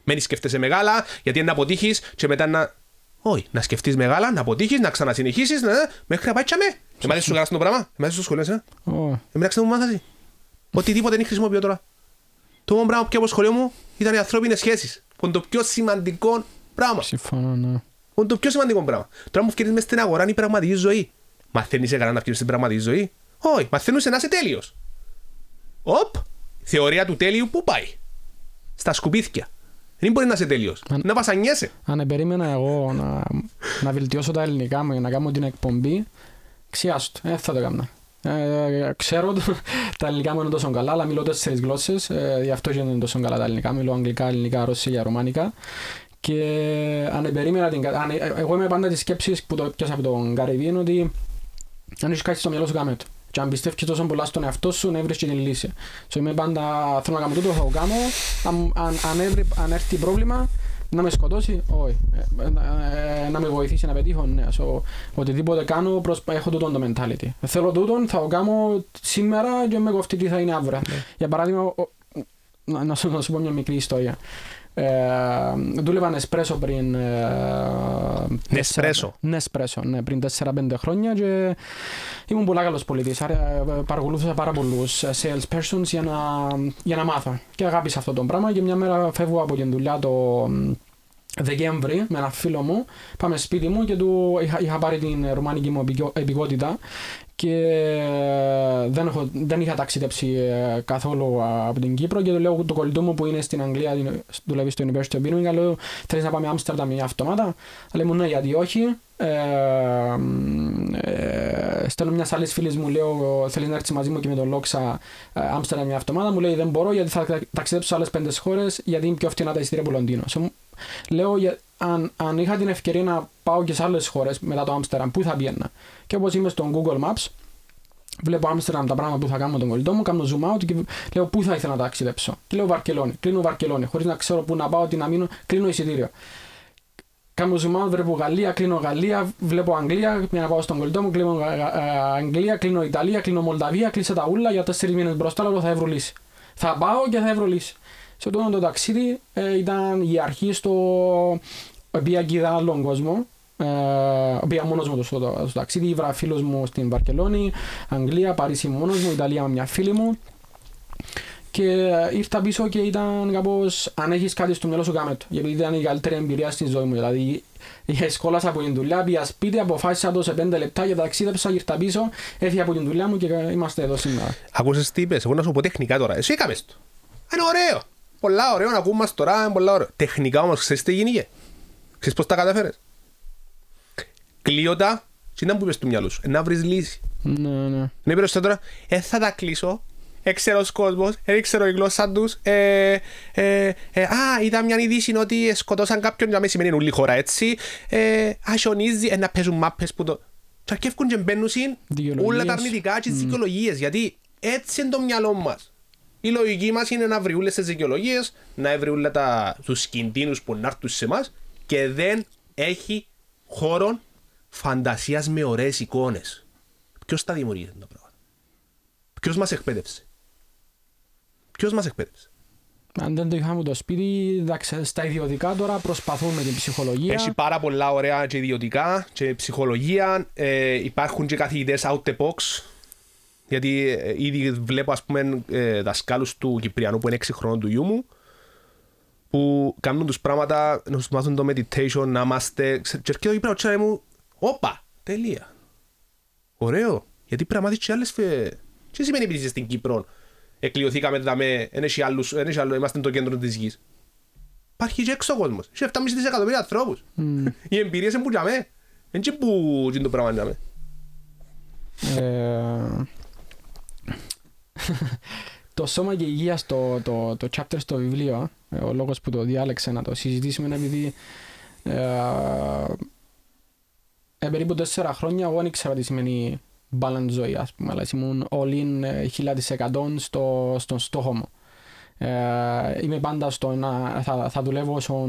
Μένεις σκέφτεσαι μεγάλα, γιατί είναι να αποτύχεις και μετά να. Όχι, να σκεφτείς μεγάλα, να αποτύχεις, να ξανασυνεχίσεις, να... μέχρι να πάει τσαμέ. Εμάς σου κάνεις το πράγμα, εμάς στο σχολείο, ε. Εμένα ξέρετε μου μάθαση. Οτιδήποτε δεν χρησιμοποιώ τώρα. Το μόνο πράγμα που από σχολείο μου ήταν οι ανθρώπινες σχέσεις. Που είναι το πιο σημαντικό πράγμα. Συμφωνώ, ναι. Που είναι το πιο σημαντικό πράγμα. Τώρα μου φτιάχνεις μέσα στην αγορά είναι η πραγματική ζωή. Μαθαίνεις έκανα να φτιάχνεις την πραγματική ζωή; Όχι, μαθαίνεις να είσαι τέλειος. Οπ, θεωρία του τέλειου πού πάει; Στα σκουπίθια. Δεν μπορεί να είσαι τέλειος. Αν... Να βασανιέσαι. Αν περίμενα εγώ να, να βελτιώσω τα ελληνικά μου για να κάνω την εκπομπή, ξιάστο. Ε, θα το κάνω. Ε, ξέρω τα ελληνικά μου είναι τόσο καλά, αλλά μιλώ τέσσερις γλώσσες. Ε, γι' αυτό και είναι τόσο καλά τα ελληνικά. Μιλώ αγγλικά, ελληνικά, ρωσικά, ρωμάνικα. Και αν περίμενα την. Αν, ε, εγώ είμαι πάντα της σκέψης που το πιάσα από τον Καρυβί είναι ότι αν έχεις κάτι στο μυαλό σου, κάμε το. Και αν πιστεύεις τόσο πολλά στον εαυτό σου, να βρει την λύση. So, είμαι πάντα θέλω να κάνω τούτο, θα το κάνω. Αν, αν, αν, αν έρθει πρόβλημα, να με σκοτώσει, όχι. Ε, ε, να με βοηθήσει να πετύχω, ναι. So, οτιδήποτε κάνω, έχω τούτο το mentality. Θέλω τούτο, θα το κάνω σήμερα και με κοφτεί τι θα είναι αύριο. Ναι. Για παράδειγμα, να, να, σου, να σου πω μια μικρή ιστορία. Ε, δούλευα Νεσπρέσο πριν. Νεσπρέσο. Νεσπρέσο, ναι, πριν 4-5 χρόνια και ήμουν πολύ καλός πολιτής. Παρακολούθησα πάρα πολλούς sales persons για να, για να μάθω. Και αγάπησα αυτό το πράγμα και μια μέρα φεύγω από την δουλειά το Δεκέμβρη με ένα φίλο μου. Πάμε σπίτι μου και του είχα, είχα πάρει την ρουμάνικη μου επικότητα και ε, δεν, έχω, δεν είχα ταξιδέψει ε, καθόλου από την Κύπρο και το λέω το κολλητό μου που είναι στην Αγγλία, δουλεύει στο University of Birmingham, λέω θέλεις να πάμε Άμστερνταμ μια αυτομάτα; Λέει μου ναι γιατί όχι. Ε, ε, στέλνω μιας άλλης φίλης μου, λέω θέλεις να έρθεις μαζί μου και με τον Λόξα Άμστερνταμ μια αυτομάτα; Μου λέει δεν μπορώ γιατί θα ταξιδέψω σε άλλες πέντε χώρες γιατί είναι πιο φτηνά τα εισιτήρια από Λονδίνο. Λέω αν, αν είχα την ευκαιρία να πάω και σε άλλες χώρες μετά το Άμστερνταμ, πού θα πήγαινα. Και όπως είμαι στο Google Maps, βλέπω Άμστερνταμ τα πράγματα που θα κάνω με τον κολλητό μου, κάνω zoom out και λέω πού θα ήθελα να ταξιδέψω; Και λέω Βαρκελόνη, κλείνω Βαρκελόνη, χωρίς να ξέρω πού να πάω, τι να μείνω, κλείνω εισιτήριο. Κάνω zoom out, βλέπω Γαλλία, κλείνω Γαλλία, βλέπω Αγγλία, μια να πάω στον κολλητό μου, κλείνω Αγγλία, κλείνω Ιταλία, κλείνω Μολδαβία, κλείσα τα ούλα για τέσσερις μήνες μπροστά, λέω θα βρω λύση. Θα πάω και θα βρω λύση. Σε αυτό το ταξίδι ε, ήταν η αρχή στο οποία είδα άλλον κόσμο. Ε, πήγα μόνος μου στο, στο ταξίδι, ήβρα φίλους μου στην Βαρκελόνη, Αγγλία, Παρίσι μόνος μου, Ιταλία με μια φίλη μου. Και ήρθα πίσω και ήταν κάπως αν έχεις κάτι στο μυαλό σου, κάμε το. Γιατί ήταν η καλύτερη εμπειρία στη ζωή μου. Δηλαδή, σχόλασα από την δουλειά, πήγα σπίτι, αποφάσισα το σε πέντε λεπτά και ταξίδεψα, ήρθα πίσω, έφυγα από την δουλειά μου και είμαστε εδώ σήμερα. Ακούσες τι είπες, εγώ να σου πω τεχνικά τώρα. Εσύ έκαμες το. Είναι ωραίο. Πολλά ωραίο να ακούμε τώρα, είναι πολλά ωραίο. Τεχνικά όμως ξέρεις τι γίνηκε; Ξέρεις πώς τα καταφέρες; Κλείωτα, τι που είπες του μυαλού σου, να βρεις λύση. Ναι, ναι. Ναι, περισσότερο, ε, θα τα κλείσω, έξερε ο κόσμος, δεν ξέρω η γλώσσα τους. Ε, ε, ε, α, είδα μια είδηση ότι σκοτώσαν κάποιον για να σημαίνει όλη χώρα έτσι. Ε, α, χιονίζει, ε, να παίζουν μάπες που το... Και αρκεύκουν και μπαίνουν όλα τα αρνητικά και τις δικαιολογίες, γιατί έτσι είναι το μυαλό μας. Η λογική μας είναι να βρει όλες τις δικαιολογίες, να βρει όλα τα, τους κινδύνους που να έρθουν σε εμάς και δεν έχει χώρο φαντασίας με ωραίες εικόνες. Ποιος τα δημιουργεί αυτά τα πράγματα; Ποιος μας εκπαίδευσε; Ποιος μας εκπαίδευσε; Αν δεν το είχαμε το σπίτι, εντάξει, στα ιδιωτικά τώρα προσπαθούν με την ψυχολογία. Έχει πάρα πολλά ωραία και ιδιωτικά και ψυχολογία. Ε, υπάρχουν και καθηγητές out the box. Γιατί ε, ήδη βλέπω ας πούμε ε, δασκάλους του Κυπριανού που είναι 6 χρόνων του γιού μου που κάνουν τους πράγματα, να τους μάθουν το meditation, να είμαστε... Και έρχεται εκεί πέρα ο μου, όπα, τελεία. Ωραίο, γιατί πρέπει να μάθεις και άλλες φε... Τι σημαίνει επειδή στην Κύπρο, εκλειωθήκαμε δαμέ, δεν έχει άλλους, δεν έχει άλλο, είμαστε το κέντρο της γης. Υπάρχει και έξω ο κόσμος, έχει 7,5 δισεκατομμύρια ανθρώπους. Mm. Οι εμπειρίες είναι που για μέ, δεν είναι που είναι το πράγμα για μέ. Ε, το σώμα και η υγεία στο το, το chapter στο βιβλίο, ε, ο λόγος που το διάλεξα να το συζητήσουμε είναι επειδή ε, ε, περίπου τέσσερα χρόνια εγώ δεν ήξερα τι σημαίνει balance ζωή, ας πούμε, αλλά ήμουν all in 1000% στο, στον στόχο μου. Ε, είμαι πάντα στο να θα, θα δουλεύω όσο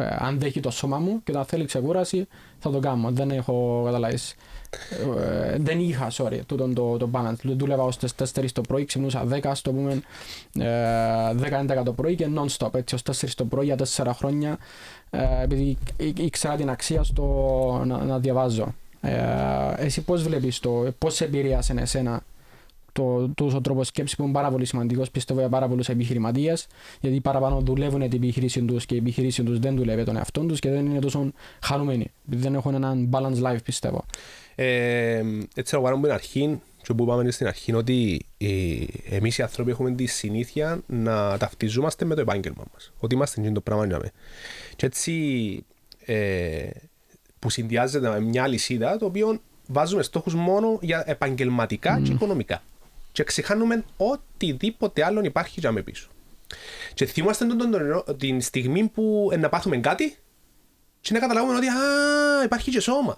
ε, αν δέχει το σώμα μου και όταν θέλει ξεκούραση θα το κάνω. Δεν έχω καταλάβεις. Ε, δεν είχα, sorry, τούτο το, το balance. Δούλευα ως 4 το πρωί, ξυπνούσα 10, ας το πούμε, ε, 10-11 το πρωί και non-stop, έτσι, ως 4 το πρωί για 4 χρόνια, ε, επειδή ήξερα την αξία στο να, να διαβάζω. Ε, εσύ πώς βλέπεις το, πώς επηρέασε εσένα το, το τρόπος σκέψης που είναι πάρα πολύ σημαντικός πιστεύω για πάρα πολλούς επιχειρηματίες, γιατί παραπάνω δουλεύουν την επιχείρηση τους και η επιχείρηση τους δεν δουλεύει τον εαυτό τους και δεν είναι τόσο χαρούμενοι. Δεν έχουν έναν balance life, πιστεύω. Ε, έτσι, εγώ από την αρχή, και που είπαμε στην αρχή, ότι ε, εμείς οι άνθρωποι έχουμε τη συνήθεια να ταυτιζόμαστε με το επάγγελμα μας. Ότι είμαστε το πράγμα για Και έτσι ε, που συνδυάζεται με μια λυσίδα το οποίο βάζουμε στόχους μόνο για επαγγελματικά mm. και οικονομικά και ξεχάνουμε οτιδήποτε άλλο υπάρχει για με πίσω. Και θυμάστε τον, τον, τον, την στιγμή που να πάθουμε κάτι και να καταλάβουμε ότι α, υπάρχει και σώμα.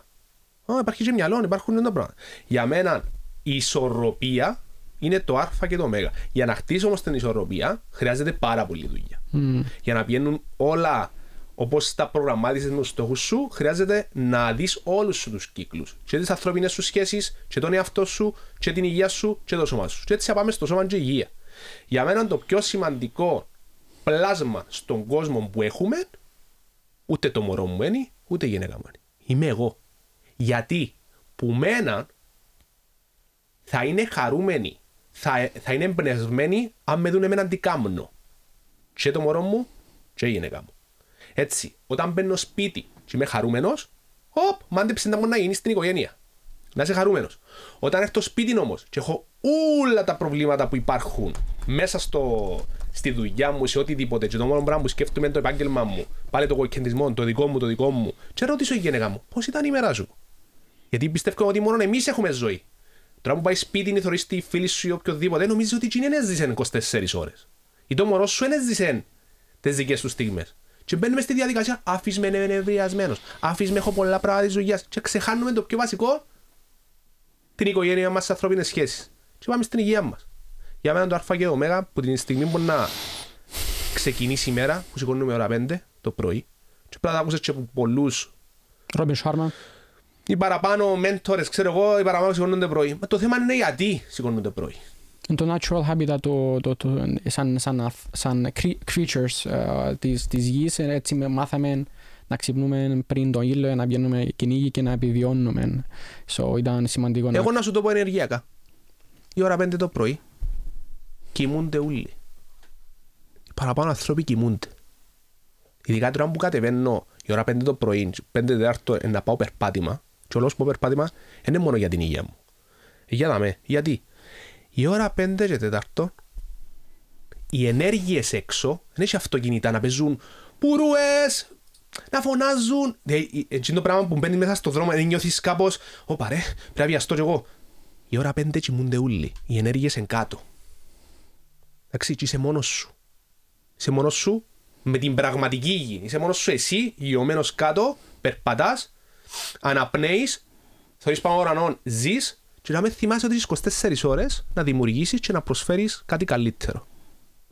Α, υπάρχει και μυαλό, υπάρχουν τα πράγματα. Για μένα η ισορροπία είναι το α και το ω. Για να χτίσει όμω την ισορροπία χρειάζεται πάρα πολύ δουλειά. Mm. Για να πηγαίνουν όλα όπως τα προγραμμάτισες με τους στόχους σου, χρειάζεται να δεις όλους τους κύκλους. Και τις ανθρώπινες σου σχέσεις, και τον εαυτό σου, και την υγεία σου, και το σώμα σου. Και έτσι θα πάμε στο σώμα και υγεία. Για μένα το πιο σημαντικό πλάσμα στον κόσμο που έχουμε, ούτε το μωρό μου είναι, ούτε η γυναίκα μου είναι. Είμαι εγώ. Γιατί που μένα θα είναι χαρούμενοι, θα, θα είναι εμπνευσμένοι αν με δουν εμένα τι κάμνο. Και το μωρό μου και η γυναίκα μου. Έτσι, όταν μπαίνω σπίτι και είμαι χαρούμενος, οπ, μάντεψε να μου να γίνεις στην οικογένεια. Να είσαι χαρούμενος. Όταν έρθω σπίτι όμως και έχω όλα τα προβλήματα που υπάρχουν μέσα στο, στη δουλειά μου, σε οτιδήποτε, και το μόνο πράγμα που σκέφτομαι είναι το επάγγελμα μου, πάλι το κοκκεντισμό, το δικό μου, το δικό μου, και ρωτήσω η γυναίκα μου, πώς ήταν η μέρα σου; Γιατί πιστεύω ότι μόνο εμείς έχουμε ζωή. Τώρα που πάει σπίτι, είναι θεωρεί τη φίλη σου ή οποιοδήποτε, νομίζει ότι είναι έζησε 24 ώρες. Ή το μωρό σου έζησε τις δικές του στιγμές. Και μπαίνουμε στη διαδικασία, άφης με νευριασμένος, άφης με έχω πολλά πράγματα της ζωγιάς και ξεχάνουμε το πιο βασικό, την οικογένεια μας, τις ανθρώπινες σχέσεις. Και πάμε στην υγεία μας. Για μένα το α και το ω, που την στιγμή που να ξεκινήσει η μέρα, που σηκώνουμε ώρα 5 το πρωί, και πρέπει να ακούσες και από πολλούς Ρόμπιν Σάρμα. Οι παραπάνω μέντορες, ξέρω εγώ, οι παραπάνω σηκώνονται πρωί. Μα το θέμα είναι γιατί σηκώνονται πρωί το natural habitat το, το, το, σαν, σαν, σαν creatures uh, της, της γης έτσι μάθαμε να ξυπνούμε πριν τον ήλιο, να βγαίνουμε κυνήγι και να επιβιώνουμε. So, ήταν σημαντικό Εγώ να... να σου το πω ενεργειακά. Η ώρα 5 το πρωί κοιμούνται όλοι. Οι παραπάνω άνθρωποι κοιμούνται. Ειδικά τώρα που κατεβαίνω η ώρα 5 το πρωί, 5 τετάρτο να πάω περπάτημα, και όλος που περπάτημα είναι μόνο για την υγεία μου. Για να με. Γιατί; Η ώρα 5 και 4 οι ενέργειες έξω δεν έχει αυτοκίνητα να παίζουν πουρούε, να φωνάζουν. Έτσι το πράγμα που μπαίνει μέσα στο δρόμο, δεν νιώθεις κάπως. Ωπα ρε, πρέπει να βιαστώ κι εγώ. Η ώρα 5 κοιμούνται όλοι. Οι ενέργειες εν κάτω. Εντάξει, είσαι μόνος σου. Είσαι μόνος σου με την πραγματική γη. Είσαι μόνος σου εσύ, γεωμένο κάτω, περπατάς, αναπνέεις, θεωρεί πάνω ουρανό, ζεις και να με θυμάσαι ότι είσαι 24 ώρες να δημιουργήσεις και να προσφέρεις κάτι καλύτερο.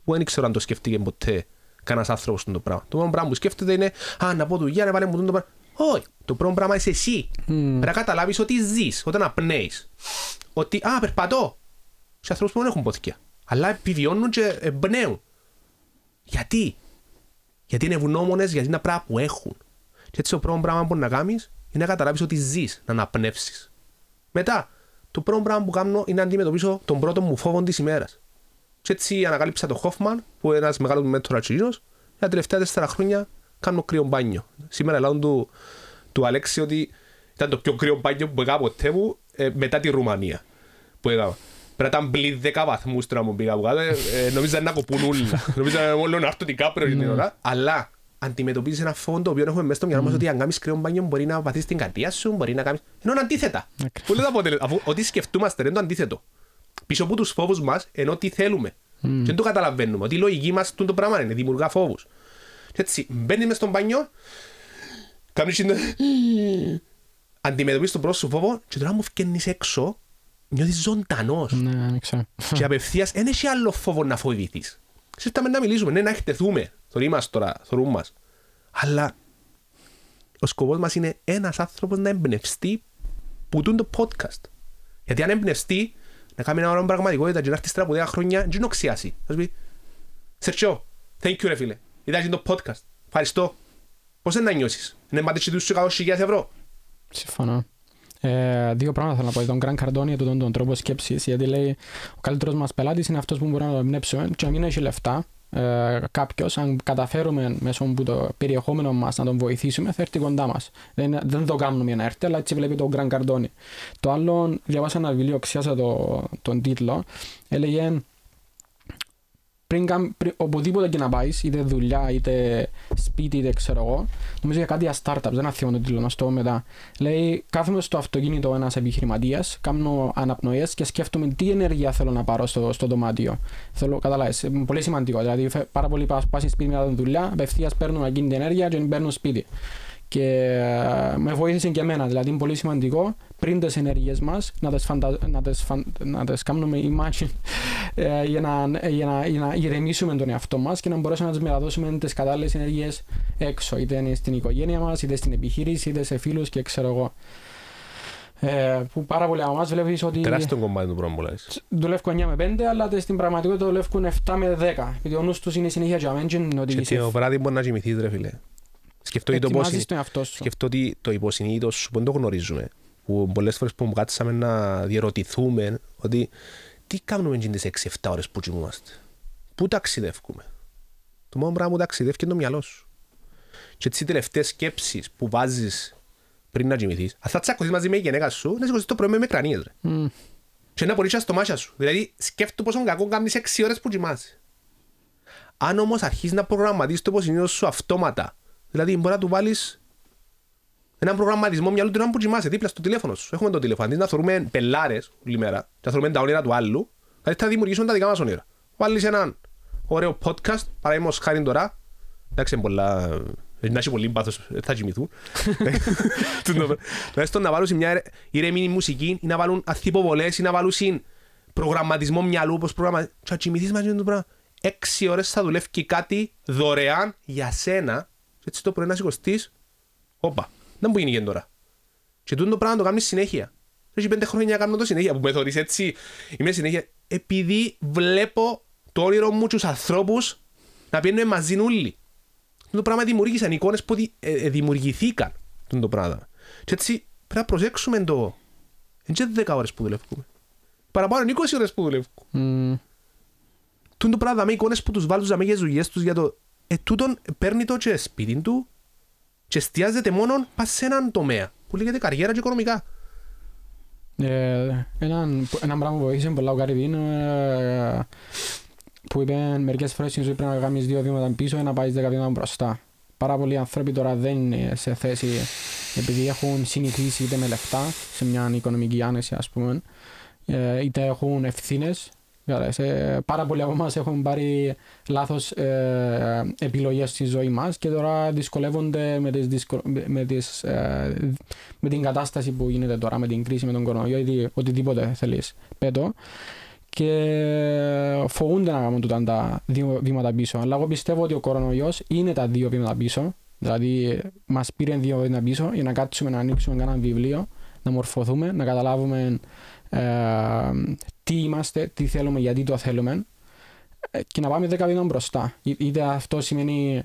Που δεν ξέρω αν το σκεφτήκε ποτέ κανένας άνθρωπος στον το πράγμα. Το μόνο πράγμα που σκέφτεται είναι Α, να πω του για να βάλε μου το πράγμα. Όχι, το πρώτο πράγμα είσαι εσύ. Mm. Πρέπει να καταλάβεις ότι ζεις, όταν απνέεις. Ότι, Α, περπατώ. Σε ανθρώπους που δεν έχουν πόθηκια. Αλλά επιβιώνουν και εμπνέουν. Γιατί; Γιατί είναι ευγνώμονες, γιατί είναι πράγματα που έχουν. Και έτσι το πρώτο πράγμα που μπορεί να κάνεις είναι να καταλάβεις ότι ζεις, να αναπνεύσεις. Μετά, το πρώτο πράγμα που κάνω είναι να αντιμετωπίσω τον πρώτο μου φόβο της ημέρας. Και έτσι ανακάλυψα τον Χόφμαν, που είναι ένας μεγάλος μέτρο ατσινό, για τα τελευταία τέσσερα χρόνια κάνω κρύο μπάνιο. Σήμερα λέω του, του Αλέξη ότι ήταν το πιο κρύο μπάνιο που έκανα ποτέ μου ε, μετά τη Ρουμανία. Που έκανα. Πρέπει να ήταν πλήν δέκα βαθμούς τώρα μου πήγα από κάτω. Ε, ε, νομίζα να κοπούν όλα. νομίζα μόνο να έρθω την κάπρο την ώρα. Αλλά αντιμετωπίζεις ένα φόντο το οποίος έχουμε μέσα στο μυαλό μας ότι αν κάνεις κρύο μπάνιο μπορεί να βαθίσει την καρδιά σου, μπορεί να κάνει. Ενώ είναι αντίθετα. Που λέει το αποτέλεσμα. Αφού ό,τι σκεφτούμαστε είναι το αντίθετο. Πίσω από τους φόβους μας, ενώ τι θέλουμε. Mm. Και δεν το καταλαβαίνουμε. Ότι η λογική μας το πράγμα είναι, δημιουργά φόβους. Και έτσι, μπαίνεις μέσα στο μπάνιο, κάνεις την. Αντιμετωπίζεις τον πρόσωπο φόβο, και τώρα μου φκένεις έξω, νιώθεις ζωντανός. Ναι, και απευθείας, δεν έχει άλλο φόβο να φοβηθείς. Ήρθαμε να μιλήσουμε, ναι, να εκτεθούμε. Θωρεί μας τώρα, θωρούν μας. Αλλά ο σκοπός μας είναι ένας άνθρωπος να εμπνευστεί που τούν το podcast. Γιατί αν εμπνευστεί, να κάνει ένα όρο πραγματικότητα και να έρθει στρα από 10 χρόνια, δεν οξιάσει. Θα σου πει, Σερτσό, thank you ρε φίλε. Είδατε το podcast. Ευχαριστώ. Πώς είναι να νιώσεις; Είναι μάτια τους 100.000 ευρώ. Συμφωνώ. Ε, δύο πράγματα θέλω να πω. Τον Γκραν Καρντόνι τον, τον τρόπο σκέψης. Γιατί λέει ο καλύτερος μας πελάτης είναι αυτός που μπορεί να το εμπνεύσουμε και να μην έχει λεφτά. Ε, Κάποιος, αν καταφέρουμε μέσω από το περιεχόμενο μας να τον βοηθήσουμε, θα έρθει κοντά μας. Δεν, δεν το κάνουμε για να έρθει, αλλά έτσι βλέπει τον Γκραν Καρντόνι. Το άλλο, διαβάσα ένα βιβλίο, ξιάσα το, τον τίτλο. Έλεγε πριν, πριν, οπουδήποτε και να πάεις, είτε δουλειά, είτε σπίτι, είτε ξέρω εγώ, νομίζω για κάτι για startups, δεν θυμάμαι τον τίτλο, να στο μετά. Λέει, κάθομαι στο αυτοκίνητο ένας επιχειρηματίας, κάνω αναπνοές και σκέφτομαι τι ενέργεια θέλω να πάρω στο, στο δωμάτιο. Θέλω, καταλάβεις, πολύ σημαντικό. Δηλαδή, πάρα πολύ πα σπίτι μετά τη δουλειά, απευθείας παίρνω εκείνη την ενέργεια και παίρνω σπίτι. Και ε, με βοήθησε και εμένα. Δηλαδή είναι πολύ σημαντικό πριν τις ενέργειες μας να τις φαντα... φαν... κάνουμε imagine ε, για, να, για, να, για να ηρεμήσουμε τον εαυτό μας και να μπορέσουμε να τις μεταδώσουμε τις κατάλληλες ενέργειες έξω. Είτε είναι στην οικογένεια μας, είτε στην επιχείρηση, είτε σε φίλους και ξέρω εγώ. Ε, που πάρα πολλοί από εμάς βλέπεις ότι... Τεράστιο κομμάτι του πράγμα που Δουλεύω 9 με 5, αλλά στην πραγματικότητα δουλεύουν 7 με 10. Γιατί ο νους τους είναι συνέχεια για μένα. Και το παράδειγμα να κοιμηθείς ρε φίλε. Σκεφτώ το, πώς, σκεφτώ ότι το υποσυνείδητο σου που δεν το γνωρίζουμε. Που πολλές φορές που κάτσαμε να διερωτηθούμε ότι τι κάνουμε τις 6-7 ώρες που κοιμούμαστε; Πού ταξιδεύουμε; Το μόνο πράγμα που ταξιδεύει είναι το μυαλό σου. Και έτσι οι τελευταίες σκέψεις που βάζεις πριν να κοιμηθείς, αν θα τσακωθείς μαζί με η γυναίκα σου, να σηκωθείς το πρωί με κρανίες. Ρε. Mm. Και να μπορείς στο μάτια σου. Δηλαδή σκέφτομαι πόσο κακό κάνεις 6 ώρες που κοιμάσαι. Αν όμως αρχίσεις να προγραμματίσεις το υποσυνείδητο σου αυτόματα Δηλαδή μπορεί να του βάλεις έναν προγραμματισμό μυαλού του να που κοιμάσαι δίπλα στο τηλέφωνο σου. Έχουμε το τηλέφωνο. Αντί να θεωρούμε πελάρες όλη μέρα, να θεωρούμε τα όνειρα του άλλου, δηλαδή θα δημιουργήσουμε τα δικά μας όνειρα. Βάλεις έναν ωραίο podcast, παραδείγματο χάρη τώρα. Εντάξει, πολλά. Να έχει πολύ πάθος, θα κοιμηθούν. Δηλαδή να βάλουν μια ηρεμή μουσική ή να βάλουν αθυποβολέ ή να βάλουν προγραμματισμό μυαλού, όπως προγραμμα... Και να κοιμηθείς μαζί με το πράγμα. Έξι ώρες θα δουλεύει κάτι δωρεάν για σένα έτσι το πρωί να σηκωστείς, όπα, δεν μπορεί γίνει τώρα. Και τούτο το πράγμα το κάνεις συνέχεια. Έχει πέντε χρόνια να κάνω το συνέχεια που με θεωρείς έτσι. Είμαι συνέχεια. Επειδή βλέπω το όνειρο μου τους ανθρώπους να πιένουν μαζί όλοι. Το πράγμα δημιουργήσαν εικόνες που ε, ε, δημιουργηθήκαν. Το πράγμα. Και έτσι πρέπει να προσέξουμε το. Δεν είναι 10 ώρες που δουλεύουμε. Παραπάνω είναι 20 ώρες που δουλεύουμε. Mm. το πράγμα με εικόνες που τους βάλουν για δουλειές τους για το ε, τούτον παίρνει το και σπίτι του και εστιάζεται μόνο σε έναν τομέα που λέγεται καριέρα και οικονομικά. Ε, έναν, ένα πράγμα που βοήθησε πολλά ο Καρυβίν ε, που είπε μερικές φορές στην ζωή πρέπει να κάνεις δύο βήματα πίσω και να πάεις δέκα βήματα μπροστά. Πάρα πολλοί άνθρωποι τώρα δεν είναι σε θέση επειδή έχουν συνηθίσει είτε με λεφτά σε μια οικονομική άνεση ας πούμε ε, είτε έχουν ευθύνες Πάρα πολλοί από εμάς έχουν πάρει λάθος ε, επιλογές στη ζωή μας και τώρα δυσκολεύονται με, τις δυσκο... με, τις, ε, με την κατάσταση που γίνεται τώρα, με την κρίση, με τον κορονοϊό ή οτιδήποτε θέλεις. Πέτω. Και φοβούνται να κάνουν τούτα τα δύο βήματα πίσω. Αλλά εγώ πιστεύω ότι ο κορονοϊός είναι τα δύο βήματα πίσω. Δηλαδή, μας πήρε δύο βήματα πίσω για να κάτσουμε να ανοίξουμε ένα βιβλίο, να μορφωθούμε, να καταλάβουμε ε, τι είμαστε, τι θέλουμε, γιατί το θέλουμε ε, και να πάμε δέκα βήματα μπροστά. Είτε αυτό σημαίνει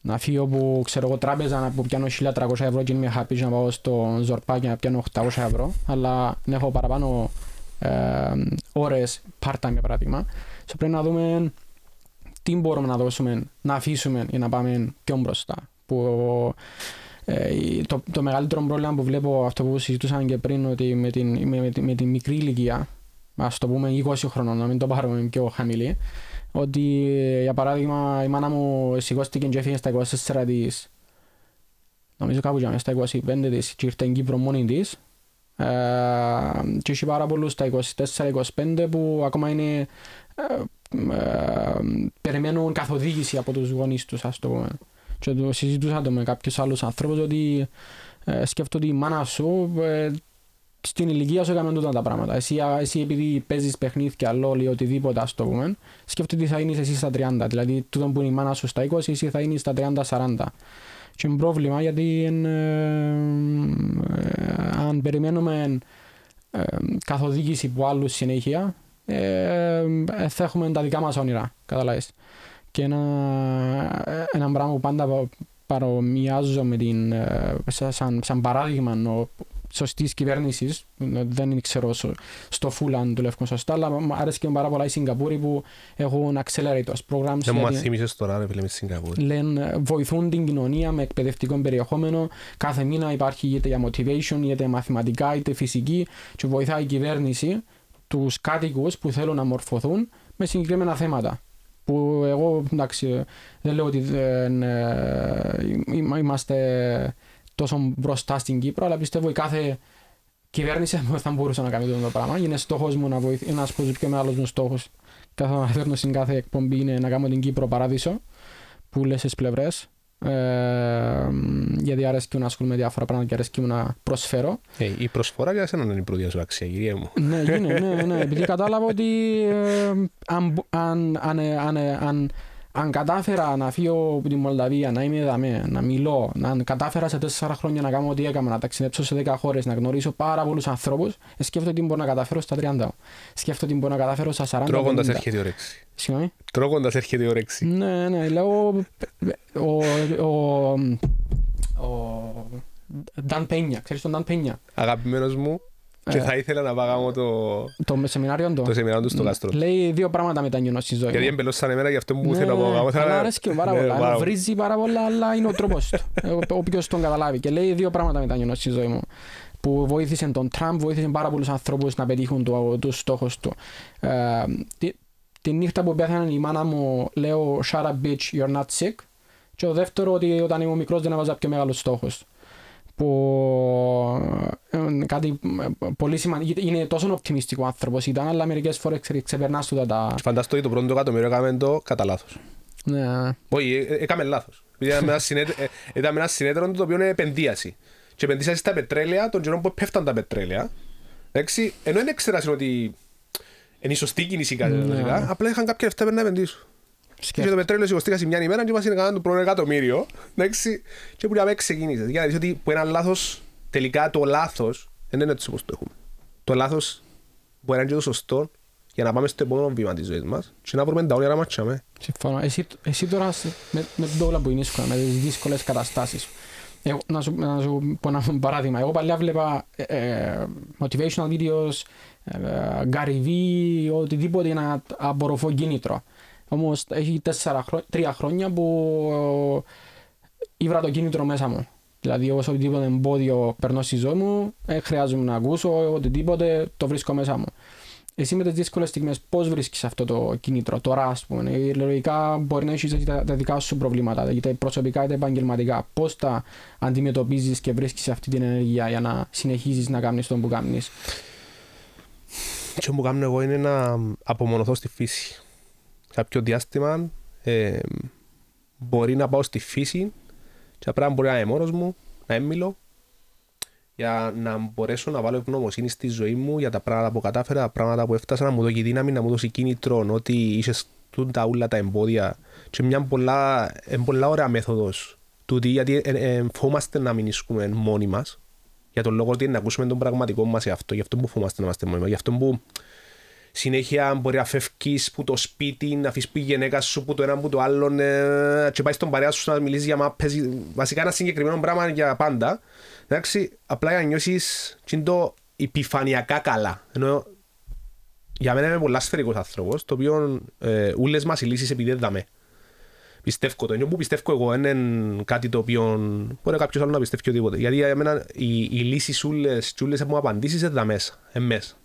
να φύγω από ξέρω εγώ, τράπεζα να πιάνω 1300 ευρώ και είμαι happy να πάω στο Ζορπά και να πιάνω 800 ευρώ, αλλά να έχω παραπάνω ε, ώρες part-time για παράδειγμα. So, πρέπει να δούμε τι μπορούμε να δώσουμε, να αφήσουμε για να πάμε πιο μπροστά. Που, ε, το, το μεγαλύτερο πρόβλημα που βλέπω αυτό που συζητούσαν και πριν ότι με την, με, με, με την μικρή ηλικία ας το πούμε 20 χρονών, να μην το πάρουμε πιο χαμηλή, ότι για παράδειγμα η μάνα μου σηκώστηκε και έφυγε στα 24 της, νομίζω κάπου για στα 25 της και ήρθε στην Κύπρο μόνη της, ε, και έχει πάρα πολλούς στα 24-25 που ακόμα είναι ε, ε, περιμένουν καθοδήγηση από τους γονείς τους, ας το πούμε. Και το συζητούσα το με κάποιους άλλους ανθρώπους ότι ε, σκέφτομαι ότι η μάνα σου ε, στην ηλικία σου έκαμε τούτα τα πράγματα. Εσύ, εσύ επειδή παίζεις παιχνίδια, λόλι, οτιδήποτε ας το πούμε, σκέφτομαι ότι θα είναι εσύ στα 30. Δηλαδή, τούτο που είναι η μάνα σου στα 20, εσύ θα είναι στα 30-40. Και είναι πρόβλημα γιατί ε, αν περιμένουμε ε, καθοδήγηση από άλλους συνέχεια, ε, θα έχουμε τα δικά μας όνειρα, καταλάβεις. Και ένα, ένα πράγμα που πάντα παρομοιάζω με την, σαν, σαν παράδειγμα ο, σωστής κυβέρνησης. Δεν ξέρω στο full αν δουλεύουν σωστά, αλλά μου άρεσε και πάρα πολλά οι Σιγκαπούροι που έχουν accelerators programs. Δεν μου θύμισε τώρα, ρε φίλε, με Σιγκαπούρη. Λένε, βοηθούν την κοινωνία με εκπαιδευτικό περιεχόμενο. Κάθε μήνα υπάρχει είτε για motivation, είτε μαθηματικά, είτε φυσική, και βοηθάει η κυβέρνηση τους κάτοικους που θέλουν να μορφωθούν με συγκεκριμένα θέματα που εγώ εντάξει, δεν λέω ότι δεν, ε, είμαστε τόσο μπροστά στην Κύπρο, αλλά πιστεύω η κάθε κυβέρνηση θα μπορούσε να κάνει το πράγμα. Είναι στόχος μου να βοηθήσει, ένας από τους πιο μεγάλους μου στόχους. Κάθε αναφέρνω στην κάθε εκπομπή είναι να κάνω την Κύπρο παράδεισο, που λες στις πλευρές. Ε, γιατί αρέσει και να ασχολούμαι με διάφορα πράγματα και αρέσει και να προσφέρω. Ε, η προσφορά για σένα είναι η πρώτη σου αξία, κυρία μου. ναι, ναι, ναι, ναι, επειδή κατάλαβα ότι ε, αν, αν, αν, αν, αν αν κατάφερα να φύγω από τη Μολδαβία, να είμαι εδώ, να μιλώ, αν κατάφερα σε τέσσερα χρόνια να κάνω ό,τι έκανα, να ταξιδέψω σε δέκα χώρες, να γνωρίσω πάρα πολλούς ανθρώπους, σκέφτομαι τι μπορώ να καταφέρω στα 30. Σκέφτομαι τι μπορώ να καταφέρω στα 40. Τρώγοντας έρχεται η όρεξη. Συγγνώμη. Τρώγοντας έρχεται η όρεξη. Ναι, ναι, λέω. Ο. ο, ο Νταν Πένια, ξέρεις τον Νταν Πένια; Αγαπημένος μου, και θα ήθελα να πάγαμε το... Το σεμινάριο του. Το σεμινάριο του στο κάστρο. Λέει δύο πράγματα μετανιώνω στη ζωή Γιατί εμπελώς σαν εμένα γι' αυτό που θέλω να πάγαμε. Αλλά αρέσκει πάρα ναι, πολλά. Βρίζει πάρα πολλά, αλλά είναι ο τρόπος του. Όποιος τον καταλάβει. Και λέει δύο πράγματα μετανιώνω στη ζωή μου που βοήθησε τον Τραμπ, βοήθησε πάρα πολλούς ανθρώπους να πετύχουν τους στόχους του. Ε, τη νύχτα που πέθανε η μάνα μου λέω «Shut up bitch, you're not sick» και το δεύτερο ότι όταν ήμουν μικρός δεν έβαζα πιο μεγάλους στόχους που ε, κάτι πολύ σημαντικό. Είναι τόσο οπτιμιστικό άνθρωπος ήταν, αλλά μερικές φορές ξεπερνάς του τα... Φανταστώ το πρώτο εκατομμύριο έκαμε το κατά λάθος. Ναι. Όχι, ε, έκαμε λάθος. Ήταν ένα συνέδριο το οποίο είναι επενδύαση. Και επενδύαση στα πετρέλαια, τον καιρό που πέφταν τα πετρέλαια. Εντάξει, ενώ δεν ήξερα ότι είναι η σωστή κίνηση κάτι, ναι. απλά είχαν κάποια λεφτά να επενδύσουν. Και το πετρέλαιο σηκωστήκα σε μια ημέρα και μας είναι κάναν το πρώτο εκατομμύριο. Εντάξει, και που να με ξεκίνησε. Για να δεις ότι που ένα λάθος, τελικά το λάθος, δεν είναι έτσι όπως το έχουμε. Το λάθος μπορεί να είναι και το σωστό για να πάμε στο επόμενο βήμα της ζωής μας και να βρούμε τα όνειρα μας τσάμε. Συμφωνώ. Εσύ, εσύ τώρα με, με το όλα που είναι εύκολα, με τις δύσκολες καταστάσεις. Εγώ, να, σου, να σου πω ένα παράδειγμα. Εγώ παλιά βλέπα ε, ε, motivational videos, ε, Gary Vee, οτιδήποτε να απορροφώ κίνητρο. Όμως έχει τέσσερα, τρία χρόνια που ήβρα το κίνητρο μέσα μου. Δηλαδή, όσο οτιδήποτε εμπόδιο περνώ στη ζωή μου, ε, χρειάζομαι να ακούσω, οτιδήποτε το βρίσκω μέσα μου. Εσύ με τις δύσκολες στιγμές, πώς βρίσκεις αυτό το κίνητρο τώρα, α πούμε. Ε, λογικά μπορεί να έχεις τα, τα, δικά σου προβλήματα, είτε προσωπικά είτε επαγγελματικά. Πώς τα αντιμετωπίζεις και βρίσκεις αυτή την ενέργεια για να συνεχίζεις να κάνεις το που κάνεις; Αυτό που κάνω εγώ είναι να απομονωθώ στη φύση κάποιο διάστημα ε, μπορεί να πάω στη φύση και απλά μπορεί να είμαι μόνος μου, να έμιλω για να μπορέσω να βάλω ευγνωμοσύνη στη ζωή μου για τα πράγματα που κατάφερα, τα πράγματα που έφτασα, να μου δώσει δύναμη, να μου δώσει κίνητρο, ότι είσαι τα όλα τα εμπόδια. Και μια πολλά, πολλά ωραία μέθοδος τούτη, γιατί ε, ε, φόμαστε να μην είσαι μόνοι μας. Για τον λόγο ότι να ακούσουμε τον πραγματικό μας εαυτό. Γι' αυτό που φόμαστε να είμαστε μόνοι μας. Γι' αυτό που συνέχεια μπορεί να φεύγεις που το σπίτι, να αφήσεις που η γυναίκα σου που το ένα που το άλλο ε, και πάει στον παρέα σου να μιλήσεις για μάπες, βασικά ένα συγκεκριμένο πράγμα για πάντα. Εντάξει, απλά για να νιώσεις το επιφανειακά καλά. Ενώ για μένα είμαι πολλά σφαιρικός άνθρωπος, το οποίο ε, ούλες μας οι λύσεις επειδή δεν δαμε. Πιστεύω το. Ενώ που πιστεύω εγώ είναι κάτι το οποίο μπορεί κάποιος άλλος να πιστεύει οτιδήποτε. Γιατί για μένα οι, οι λύσεις ούλες και ούλες που μου απαντήσεις είναι μέσα. μέσα.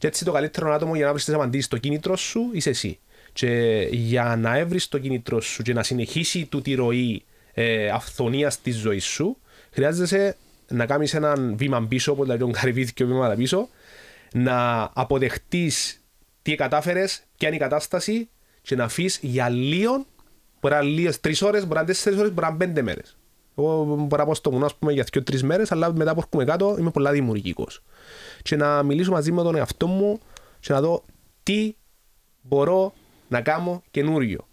Και έτσι το καλύτερο άτομο για να βρεις τις απαντήσεις στο κίνητρο σου είσαι εσύ. Και για να έβρεις το κίνητρο σου και να συνεχίσει του τη ροή ε, αυθονίας της ζωής σου, χρειάζεσαι να κάνεις ένα βήμα πίσω, όπως δηλαδή τον καρυβίδι και βήμα πίσω, να αποδεχτείς τι κατάφερες, ποια είναι η κατάσταση και να αφήσεις για λίγο, μπορεί να είναι τρεις ώρες, μπορεί να είναι τέσσερις ώρες, μπορεί να είναι πέντε μέρες. Εγώ μπορώ να πω στο βουνό ας πούμε, για δύο-τρει μέρες, αλλά μετά που έρχομαι κάτω είμαι πολλά δημιουργικός. Και να μιλήσω μαζί με τον εαυτό μου και να δω τι μπορώ να κάνω καινούριο.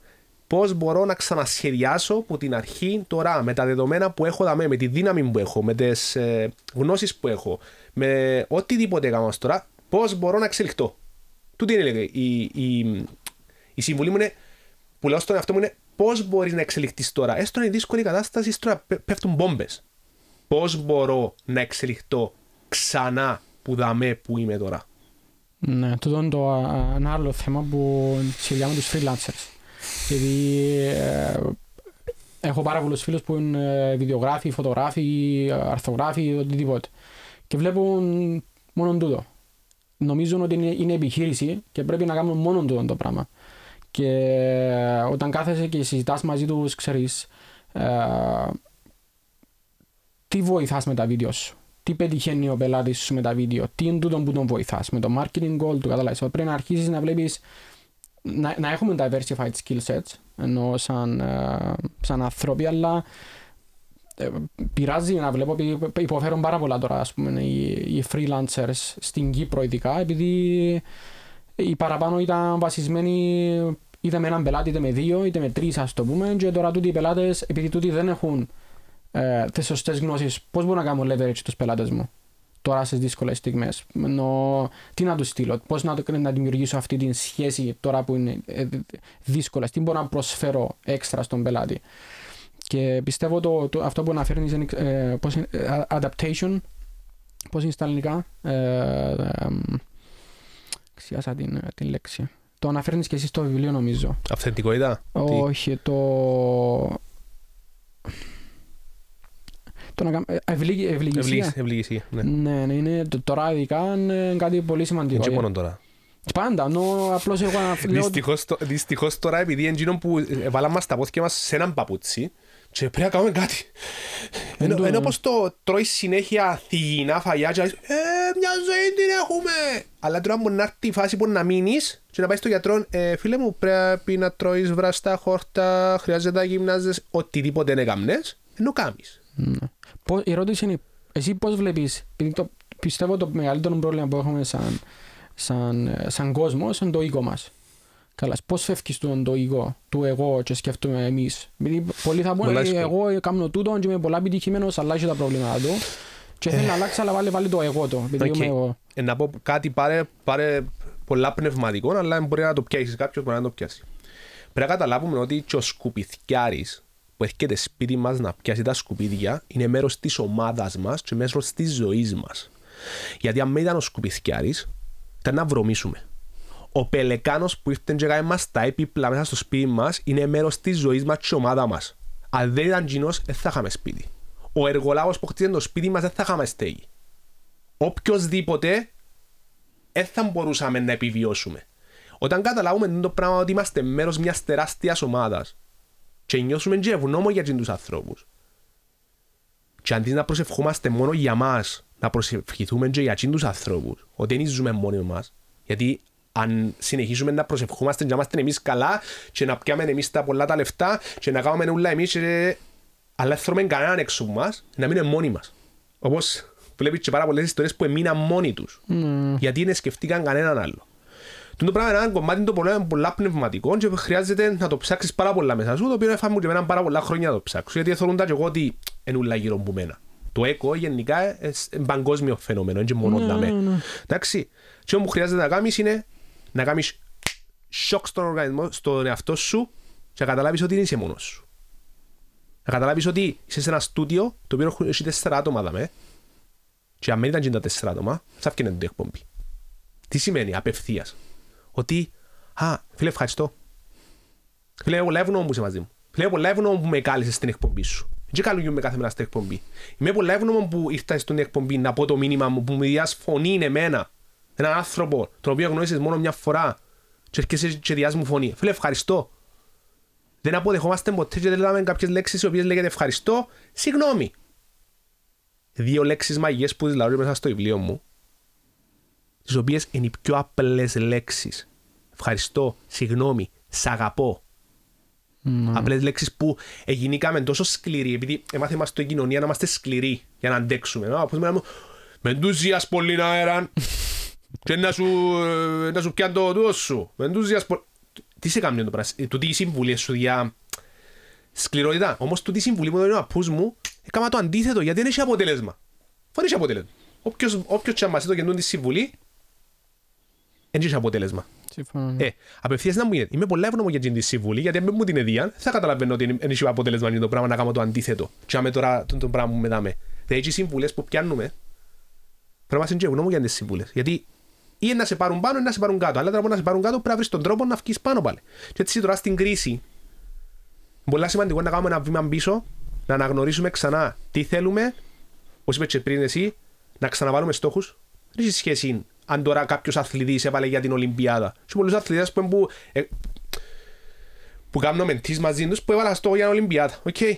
Πώς μπορώ να ξανασχεδιάσω από την αρχή τώρα με τα δεδομένα που έχω δαμέ, με τη δύναμη που έχω, με τις ε, γνώσεις που έχω, με οτιδήποτε έκανα τώρα, πώς μπορώ να εξελιχθώ. Τούτη είναι η, η, η συμβουλή μου είναι, που λέω στον εαυτό μου είναι πώς μπορείς να εξελιχθεί τώρα; Έστω είναι δύσκολη κατάσταση, τώρα πέφτουν μπόμπες. Πώς μπορώ να εξελιχθώ ξανά που δαμέ που είμαι τώρα; Ναι, τούτο είναι το, ένα άλλο θέμα που σχεδιάμε τους freelancers. Γιατί ε, έχω πάρα πολλούς φίλους που είναι βιντεογράφοι, φωτογράφοι, αρθογράφοι, οτιδήποτε. Και βλέπουν μόνο τούτο. Νομίζουν ότι είναι, είναι επιχείρηση και πρέπει να κάνουν μόνο τούτο το πράγμα. Και όταν κάθεσαι και συζητάς μαζί τους, ξέρεις, ε, τι βοηθάς με τα βίντεο σου; Τι πετυχαίνει ο πελάτης σου με τα βίντεο, τι είναι τούτο που τον βοηθάς, με το marketing goal του, καταλάβεις. Πρέπει να αρχίσεις να βλέπεις να, να έχουμε diversified skill sets, ενώ σαν, uh, σαν άνθρωποι, αλλά ε, πειράζει να βλέπω, υποφέρουν πάρα πολλά τώρα ας πούμε, οι, οι freelancers στην Κύπρο ειδικά, επειδή οι παραπάνω ήταν βασισμένοι είτε με έναν πελάτη, είτε με δύο, είτε με τρεις, ας το πούμε, και τώρα τούτοι οι πελάτες, επειδή τούτοι δεν έχουν ε, τις σωστές γνώσεις, πώς μπορώ να κάνω leverage τους πελάτες μου τώρα στις δύσκολες στιγμές; Τι να τους στείλω, πώς να, να δημιουργήσω αυτή τη σχέση τώρα που είναι ε, δύσκολες, τι μπορώ να προσφέρω έξτρα στον πελάτη; Και πιστεύω το, το αυτό που αναφέρεις είναι ε, πώς είναι, ε, adaptation. Πώς είναι στα ελληνικά. Ε, ξιάσα την, την λέξη. Το αναφέρνεις και εσύ στο βιβλίο, νομίζω. Αυθεντικότητα. Όχι, το. Το να κάνουμε ευληγησία. Ευληγησία, ναι. Ναι, ναι, είναι, τώρα ειδικά είναι κάτι πολύ σημαντικό. Και μόνο τώρα. Πάντα, νο, απλώς εγώ λέω... Δυστυχώς, δυστυχώς τώρα επειδή είναι που βάλαμε μας τα πόθηκια μας σε έναν παπούτσι και πρέπει να κάνουμε κάτι. Ενώ, ενώ πως το τρώει συνέχεια θυγινά φαγιά και λες «Ε, μια ζωή την έχουμε». Αλλά τώρα μπορεί να έρθει η φάση που να μείνεις και να πάει στο γιατρό ε, «Φίλε μου, πρέπει να τρώεις βραστά, χόρτα, χρειάζεται να γυμνάζεσαι, οτιδήποτε να κάνεις, ενώ κάνεις». Ναι. Η ερώτηση είναι, εσύ πώς βλέπεις, το, πιστεύω το μεγαλύτερο πρόβλημα που έχουμε σαν, σαν, σαν κόσμος είναι το οίκο μας. Καλά, πώς φεύγεις του το οίκο, του εγώ και σκέφτομαι εμείς. Γιατί πολλοί θα πούνε, εγώ κάνω τούτο και είμαι πολλά επιτυχημένος, αλλά έχει τα προβλήματα του. Και θέλει να αλλάξει, αλλά βάλει, βάλει το εγώ του. Okay. Είμαι εγώ. Ε, να πω κάτι πάρε, πάρε πολλά πνευματικό, αλλά μπορεί να το πιάσεις κάποιος, μπορεί να το πιάσει. Πρέπει να καταλάβουμε ότι και ο σκουπιθιάρης που έρχεται σπίτι μας να πιάσει τα σκουπίδια είναι μέρος της ομάδας μας και μέρος της ζωής μας. Γιατί αν δεν ήταν ο σκουπιθιάρη, ήταν να βρωμίσουμε. Ο πελεκάνος που ήρθε και έκανε μας τα έπιπλα μέσα στο σπίτι μας είναι μέρος της ζωής μας και ομάδα μας. Αν δεν ήταν κοινός, δεν θα είχαμε σπίτι. Ο εργολάβος που χτίζει το σπίτι μας δεν θα είχαμε στέγη. Οποιοδήποτε δεν θα μπορούσαμε να επιβιώσουμε. Όταν καταλάβουμε το πράγμα ότι είμαστε μέρος μιας τεράστιας ομάδας, και νιώσουμε και ευγνώμο για τους ανθρώπους. Και αντί να προσευχόμαστε μόνο για μας, να προσευχηθούμε και για τους ανθρώπους, ότι δεν ζούμε μόνοι μας, γιατί αν συνεχίσουμε να προσευχόμαστε και να είμαστε εμείς καλά και να πιάμε εμείς τα πολλά τα λεφτά και να κάνουμε όλα εμείς και... αλλά δεν θέλουμε κανέναν έξω από μας, να μείνουμε μόνοι μας. Όπως βλέπεις και πάρα πολλές ιστορίες που έμειναν μόνοι τους, mm. γιατί δεν σκεφτήκαν κανέναν άλλο. Το πράγμα είναι ένα κομμάτι το πολύ, πολλά πνευματικό και χρειάζεται να το ψάξεις πάρα πολλά μέσα σου, το οποίο έφαμε και εμένα πάρα πολλά χρόνια να το ψάξω, γιατί θεωρούν τα και εγώ ότι είναι ούλα γύρω από μένα. Το ΕΚΟ γενικά είναι παγκόσμιο φαινόμενο, είναι μόνο να με. Εντάξει, και όμως χρειάζεται να κάνεις είναι να κάνεις σοκ στον οργανισμό, στον εαυτό σου και να καταλάβεις ότι δεν είσαι μόνος σου. Να καταλάβεις ότι είσαι σε ένα στούντιο το οποίο έχει τέσσερα άτομα δαμε και αν δεν ήταν τα τέσσερα άτομα θα έφυγε την εκπομπή. Τι σημαίνει απευθείας ότι «Α, φίλε, ευχαριστώ. Φίλε, εγώ λέβω που είσαι μαζί μου. Φίλε, εγώ λέβω που με κάλεσε στην εκπομπή σου. Δεν καλούμε κάθε μέρα στην εκπομπή. Είμαι πολύ ευγνώμων που ήρθα στην εκπομπή να πω το μήνυμα μου που μου διάς φωνή είναι εμένα. Έναν άνθρωπο τον οποίο γνώρισες μόνο μια φορά και έρχεσαι και διάς μου φωνή. Φίλε, ευχαριστώ. Δεν αποδεχόμαστε ποτέ και δεν λέμε κάποιες λέξεις οι οποίες λέγεται ευχαριστώ, συγγνώμη. Δύο λέξεις μαγικές που τις μέσα στο βιβλίο μου τις οποίες είναι οι πιο απλές λέξεις. Ευχαριστώ, συγγνώμη, σ' αγαπώ. Απλές λέξεις που εγινήκαμε τόσο σκληροί, επειδή έμαθε μας το κοινωνία να είμαστε σκληροί για να αντέξουμε. Να, πούμε, με εντούζιας πολύ αέραν και να σου, ε, να σου πιάνε το τούτο σου. Με εντούζιας πολύ... Τι σε κάνει το πράγμα, ε, τούτη η συμβουλή σου για σκληρότητα; Όμως τούτη η συμβουλή μου είναι ο απούς μου, έκανα το αντίθετο γιατί δεν έχει αποτέλεσμα. Δεν έχει αποτέλεσμα. Όποιος, όποιος και το κεντούν της συμβουλή, δεν έχει αποτέλεσμα. Ναι. Ε, απευθείας να μου γίνεται. Είμαι πολύ ευγνώμων για την συμβουλή, γιατί αν μου την εδίαν, θα καταλαβαίνω ότι δεν έχει αποτέλεσμα είναι το πράγμα να κάνω το αντίθετο. Και άμε τώρα το, το πράγμα που μετάμε. Δεν έχει συμβουλές που πιάνουμε, πρέπει να είμαστε ευγνώμων για τις συμβουλές. Γιατί ή να σε πάρουν πάνω ή να σε πάρουν κάτω. Αλλά τώρα να σε πάρουν κάτω πρέπει να βρεις τον τρόπο να βγεις πάνω πάλι. Και έτσι τώρα στην κρίση, πολύ σημαντικό να κάνουμε ένα βήμα πίσω, να αναγνωρίσουμε ξανά τι θέλουμε, όπως είπες και πριν εσύ, να ξαναβάλουμε στόχους. Δεν έχει σχέση αν τώρα κάποιος αθλητής έβαλε για την Ολυμπιάδα. Σε πολλούς αθλητές που, που, ε, που κάνουν μεντής μαζί τους που έβαλαν στόχο για την Ολυμπιάδα. Οκ. Okay.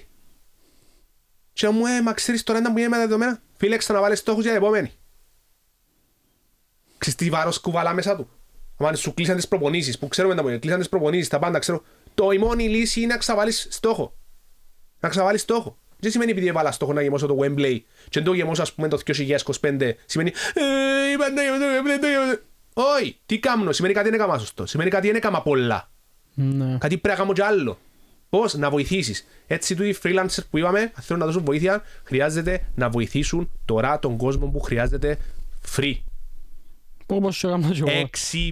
Και μου, ε, μα ξέρεις τώρα να μου είναι με τα δεδομένα. Φίλε, ξαναβάλε στόχους για την επόμενη. Ξέρεις τι βάρος κουβαλά μέσα του; Αν σου κλείσαν τις προπονήσεις, που ξέρουμε τα πόδια, κλείσαν τις προπονήσεις, τα πάντα ξέρω. Το η μόνη λύση είναι να ξαβάλεις στόχο. Να ξαβάλεις στόχο. Δεν σημαίνει επειδή έβαλα στόχο να γεμώσω το Wembley και το γεμώσω ας πούμε το 2025 σημαίνει όχι, τι κάνω, σημαίνει κάτι είναι κάμα σωστό, σημαίνει κάτι είναι κάμα πολλά. Ναι. Κάτι πρέπει να κάνω κι άλλο. Πώς; Να βοηθήσεις. Έτσι, του οι freelancers που είπαμε, αν θέλουν να δώσουν βοήθεια, χρειάζεται να βοηθήσουν τώρα τον κόσμο που χρειάζεται free. Όπως έκανα και εγώ.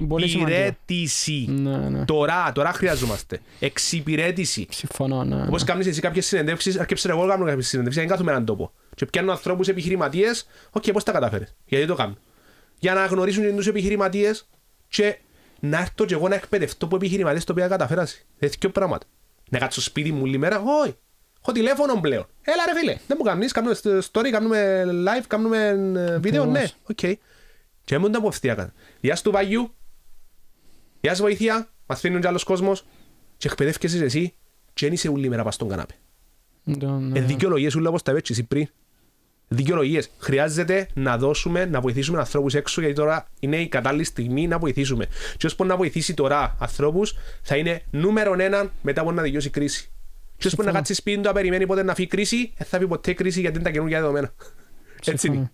Εξυπηρέτηση. Ναι, ναι. Τώρα, τώρα χρειαζόμαστε. Εξυπηρέτηση. Συμφωνώ, ναι. Όπως ναι. κάνεις εσύ κάποιες συνεντεύξεις, αρκέψε εγώ κάνω κάποιες συνεντεύξεις, δεν κάθομαι έναν τόπο. Και πιάνουν ανθρώπους επιχειρηματίες, οκ, okay, πώς τα καταφέρεις. Γιατί το κάνουν. Για να γνωρίσουν τους επιχειρηματίες και να έρθω και εγώ να εκπαιδευτώ από επιχειρηματίες το οποίο καταφέρασαι. Τέτοιο πράγματα. Να κάτσω σπίτι μου όλη μέρα, όχι. Έχω τηλέφωνο πλέον. Έλα ρε φίλε, δεν μου κάνεις, κάνουμε story, κάνουμε live, κάνουμε ε, βίντεο, ναι, οκ. Okay. Και έμουν τα αποθεία Γεια σου του Βαγιού, γεια σου βοήθεια, μαθαίνουν κι άλλος κόσμος και εκπαιδεύκεσαι εσύ και δεν είσαι ούλη μέρα πας στον κανάπε. Ναι. Ε, δικαιολογίες ούλα όπως τα πέτσι εσύ πριν. Δικαιολογίες. Χρειάζεται να δώσουμε, να βοηθήσουμε ανθρώπους έξω γιατί τώρα είναι η κατάλληλη στιγμή να βοηθήσουμε. Και όσο να βοηθήσει τώρα ανθρώπους θα είναι νούμερο ένα μετά από να δικαιώσει η κρίση. Και όσο να κάτσεις σπίτι του να περιμένει πότε να φύγει κρίση, δεν θα πει ποτέ κρίση γιατί είναι τα καινούργια δεδομένα. Έτσι είναι.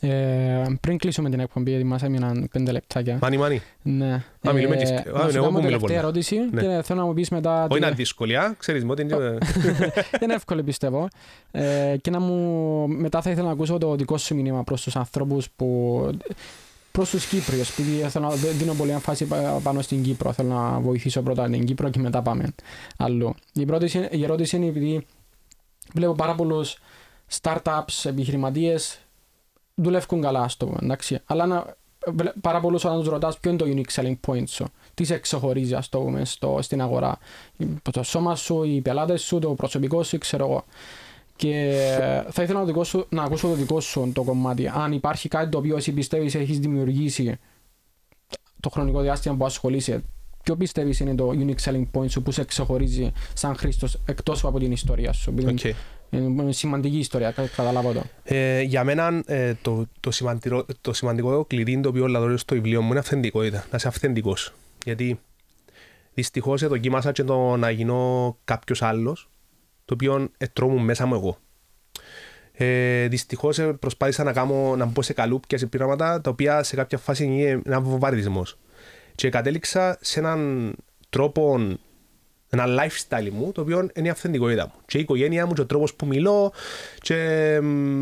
Ε, πριν κλείσουμε την εκπομπή, γιατί μας έμειναν πέντε λεπτάκια. Μάνι, μάνι. Ναι. Α, μιλούμε και... Να σου κάνω τελευταία ερώτηση ναι. και θέλω να μου πεις μετά... Όχι είναι δύσκολη, α, ξέρεις μου ότι είναι... είναι εύκολη πιστεύω. Ε, και να μου... Μετά θα ήθελα να ακούσω το δικό σου μήνυμα προς τους ανθρώπους που... Προς τους Κύπριους, επειδή θέλω να δίνω πολύ έμφαση πάνω στην Κύπρο. Θέλω να βοηθήσω πρώτα την Κύπρο και μετά πάμε αλλού. Η, πρώτη, η ερώτηση είναι επειδή βλέπω πάρα πολλούς startups, επιχειρηματίες δουλεύουν καλά στο πούμε, εντάξει. Αλλά να, πάρα πολλούς όταν τους ρωτάς ποιο είναι το unique selling point σου. Τι σε ξεχωρίζει ας το πούμε στο, στην αγορά. Το σώμα σου, οι πελάτες σου, το προσωπικό σου, ξέρω εγώ. Και θα ήθελα να, σου, να ακούσω το δικό σου το κομμάτι. Αν υπάρχει κάτι το οποίο εσύ πιστεύεις έχεις δημιουργήσει το χρονικό διάστημα που ασχολείσαι, ποιο πιστεύεις είναι το unique selling point σου που σε ξεχωρίζει σαν Χρήστος εκτός από την ιστορία σου; Okay. Είναι σημαντική ιστορία, καταλάβω το. Ε, για μένα ε, το, το, σημαντικό, το σημαντικό κλειδί το οποίο λαδωρίζω στο βιβλίο μου είναι αυθεντικότητα, να είσαι αυθεντικός. Γιατί δυστυχώς δοκίμασα και το να γίνω κάποιος άλλος, το οποίο ετρώμουν μέσα μου εγώ. Ε, Δυστυχώς ε, προσπάθησα να, κάνω, να μπω σε καλούπια, σε πειράματα, τα οποία σε κάποια φάση είναι ένα βομβαρδισμός. Και κατέληξα σε έναν τρόπο ένα lifestyle μου, το οποίο είναι η αυθεντικότητα μου. Και η οικογένεια μου, και ο τρόπος που μιλώ, και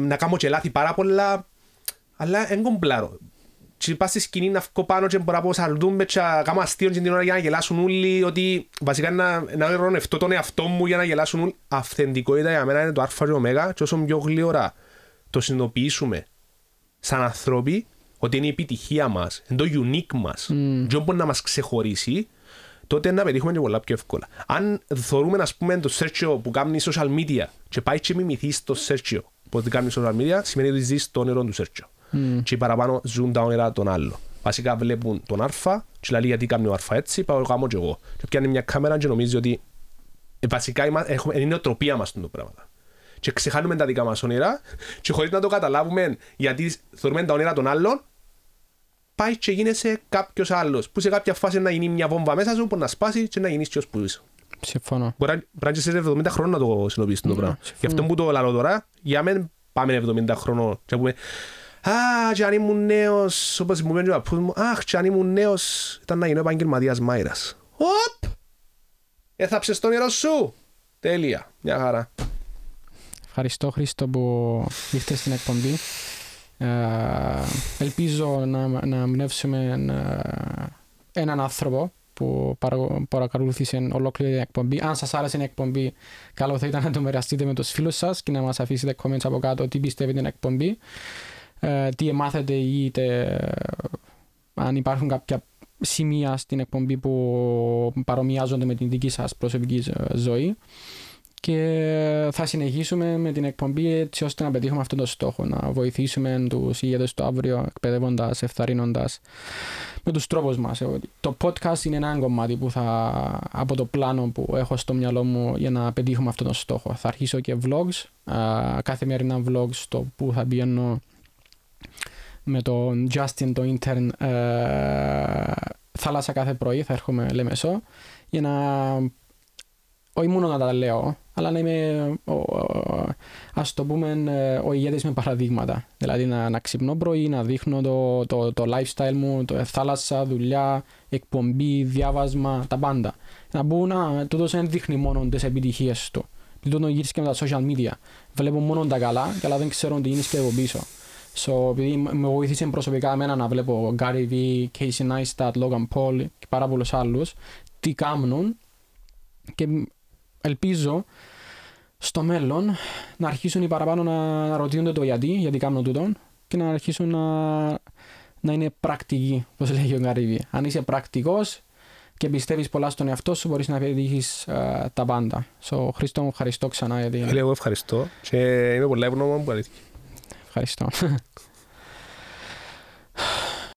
να κάνω και λάθη πάρα πολλά, αλλά δεν κομπλάρω. Και πας στη σκηνή να βγω πάνω και μπορώ να πω σαλτούμε και να κάνω αστείο και την ώρα για να γελάσουν όλοι, ότι βασικά να, να ρονευτώ τον εαυτό μου για να γελάσουν όλοι. Αυθεντικότητα για μένα είναι το α και ω και όσο πιο γλύωρα το συνειδητοποιήσουμε σαν ανθρώποι, ότι είναι η επιτυχία μας, είναι το unique μας, mm. και μπορεί να μας ξεχωρίσει, τότε να πετύχουμε και πολλά πιο εύκολα. Αν θεωρούμε να πούμε το search που κάνει social media και πάει και μιμηθείς το search που κάνει social media, σημαίνει ότι ζεις το όνειρο του search. Mm. Και παραπάνω ζουν τα όνειρα των άλλων. Βασικά βλέπουν τον Α και λέει γιατί κάνει ο Α έτσι, πάω εγώ κάνω και εγώ. Και πιάνει μια κάμερα και νομίζει ότι ε, βασικά έχουμε, είναι η οτροπία μας το πράγμα. Και ξεχάνουμε τα δικά μας όνειρα και χωρίς να το καταλάβουμε γιατί θεωρούμε τα όνειρα των άλλων, πάει και γίνεσαι κάποιος άλλος. Που σε κάποια φάση να γίνει μια βόμβα μέσα σου που να σπάσει και να γίνεις και ω που είσαι. Συμφωνώ. Μπορεί να είσαι 70 χρόνια να το συνοποιήσεις το Ναι, πράγμα. συμφωνώ. Γι' αυτό που το λέω τώρα, για μένα πάμε 70 χρονών και να πούμε «Α, και αν ήμουν νέος, όπως μου πέντε ο παππούς μου, αχ, και αν ήμουν νέος, ήταν να γίνω επαγγελματίας μάιρας». Οπ! Έθαψες το όνειρο σου. Τέλεια. Μια χαρά. Ευχαριστώ Χρήστο που ήρθες στην εκπομπή. Ε, ελπίζω να, να εμπνεύσουμε ε, έναν άνθρωπο που παρακο- παρακολούθησε ολόκληρη την εκπομπή. Αν σας άρεσε η εκπομπή, καλό θα ήταν να το μοιραστείτε με τους φίλους σας και να μας αφήσετε comments από κάτω τι πιστεύετε την εκπομπή, ε, τι μάθετε ή είτε, ε, αν υπάρχουν κάποια σημεία στην εκπομπή που παρομοιάζονται με την δική σας προσωπική ζω- ζωή και θα συνεχίσουμε με την εκπομπή έτσι ώστε να πετύχουμε αυτόν τον στόχο, να βοηθήσουμε τους ηγέτες του αύριο εκπαιδεύοντας, ευθαρρύνοντας με τους τρόπους μας. Ε, Το podcast είναι ένα κομμάτι που θα, από το πλάνο που έχω στο μυαλό μου για να πετύχουμε αυτόν τον στόχο. Θα αρχίσω και vlogs, α, καθημερινά vlogs στο που θα πηγαίνω με τον Justin, το intern, ε, θάλασσα κάθε πρωί, θα έρχομαι Λεμεσό, για να όχι μόνο να τα λέω, αλλά να είμαι, ο, ο- ας το πούμε, ε, ο ηγέτης με παραδείγματα. Δηλαδή να, να ξυπνώ πρωί, να δείχνω το, το, το lifestyle μου, το θάλασσα, δουλειά, εκπομπή, διάβασμα, τα πάντα. Να μπουν, να, τούτος δεν δείχνει μόνο τις επιτυχίες του. Τούτο γύρισε και με τα social media. Βλέπω μόνο τα καλά, αλλά δεν ξέρω τι είναι και από πίσω. So, επειδή μ- με βοήθησε προσωπικά εμένα να βλέπω Gary Vee, Casey Neistat, Logan Paul και πάρα πολλούς άλλους, τι κάνουν και ελπίζω στο μέλλον να αρχίσουν οι παραπάνω να ρωτιούνται το γιατί, γιατί κάνουν τούτο και να αρχίσουν να, να είναι πρακτικοί, όπως λέγει ο Γκαρίβι. Αν είσαι πρακτικός και πιστεύεις πολλά στον εαυτό σου, μπορείς να πετύχεις ε, τα πάντα. So, Χριστό μου, ευχαριστώ ξανά γιατί... Φίλε, εγώ ευχαριστώ και είμαι πολύ ευγνώμων που αλήθεια. Ευχαριστώ.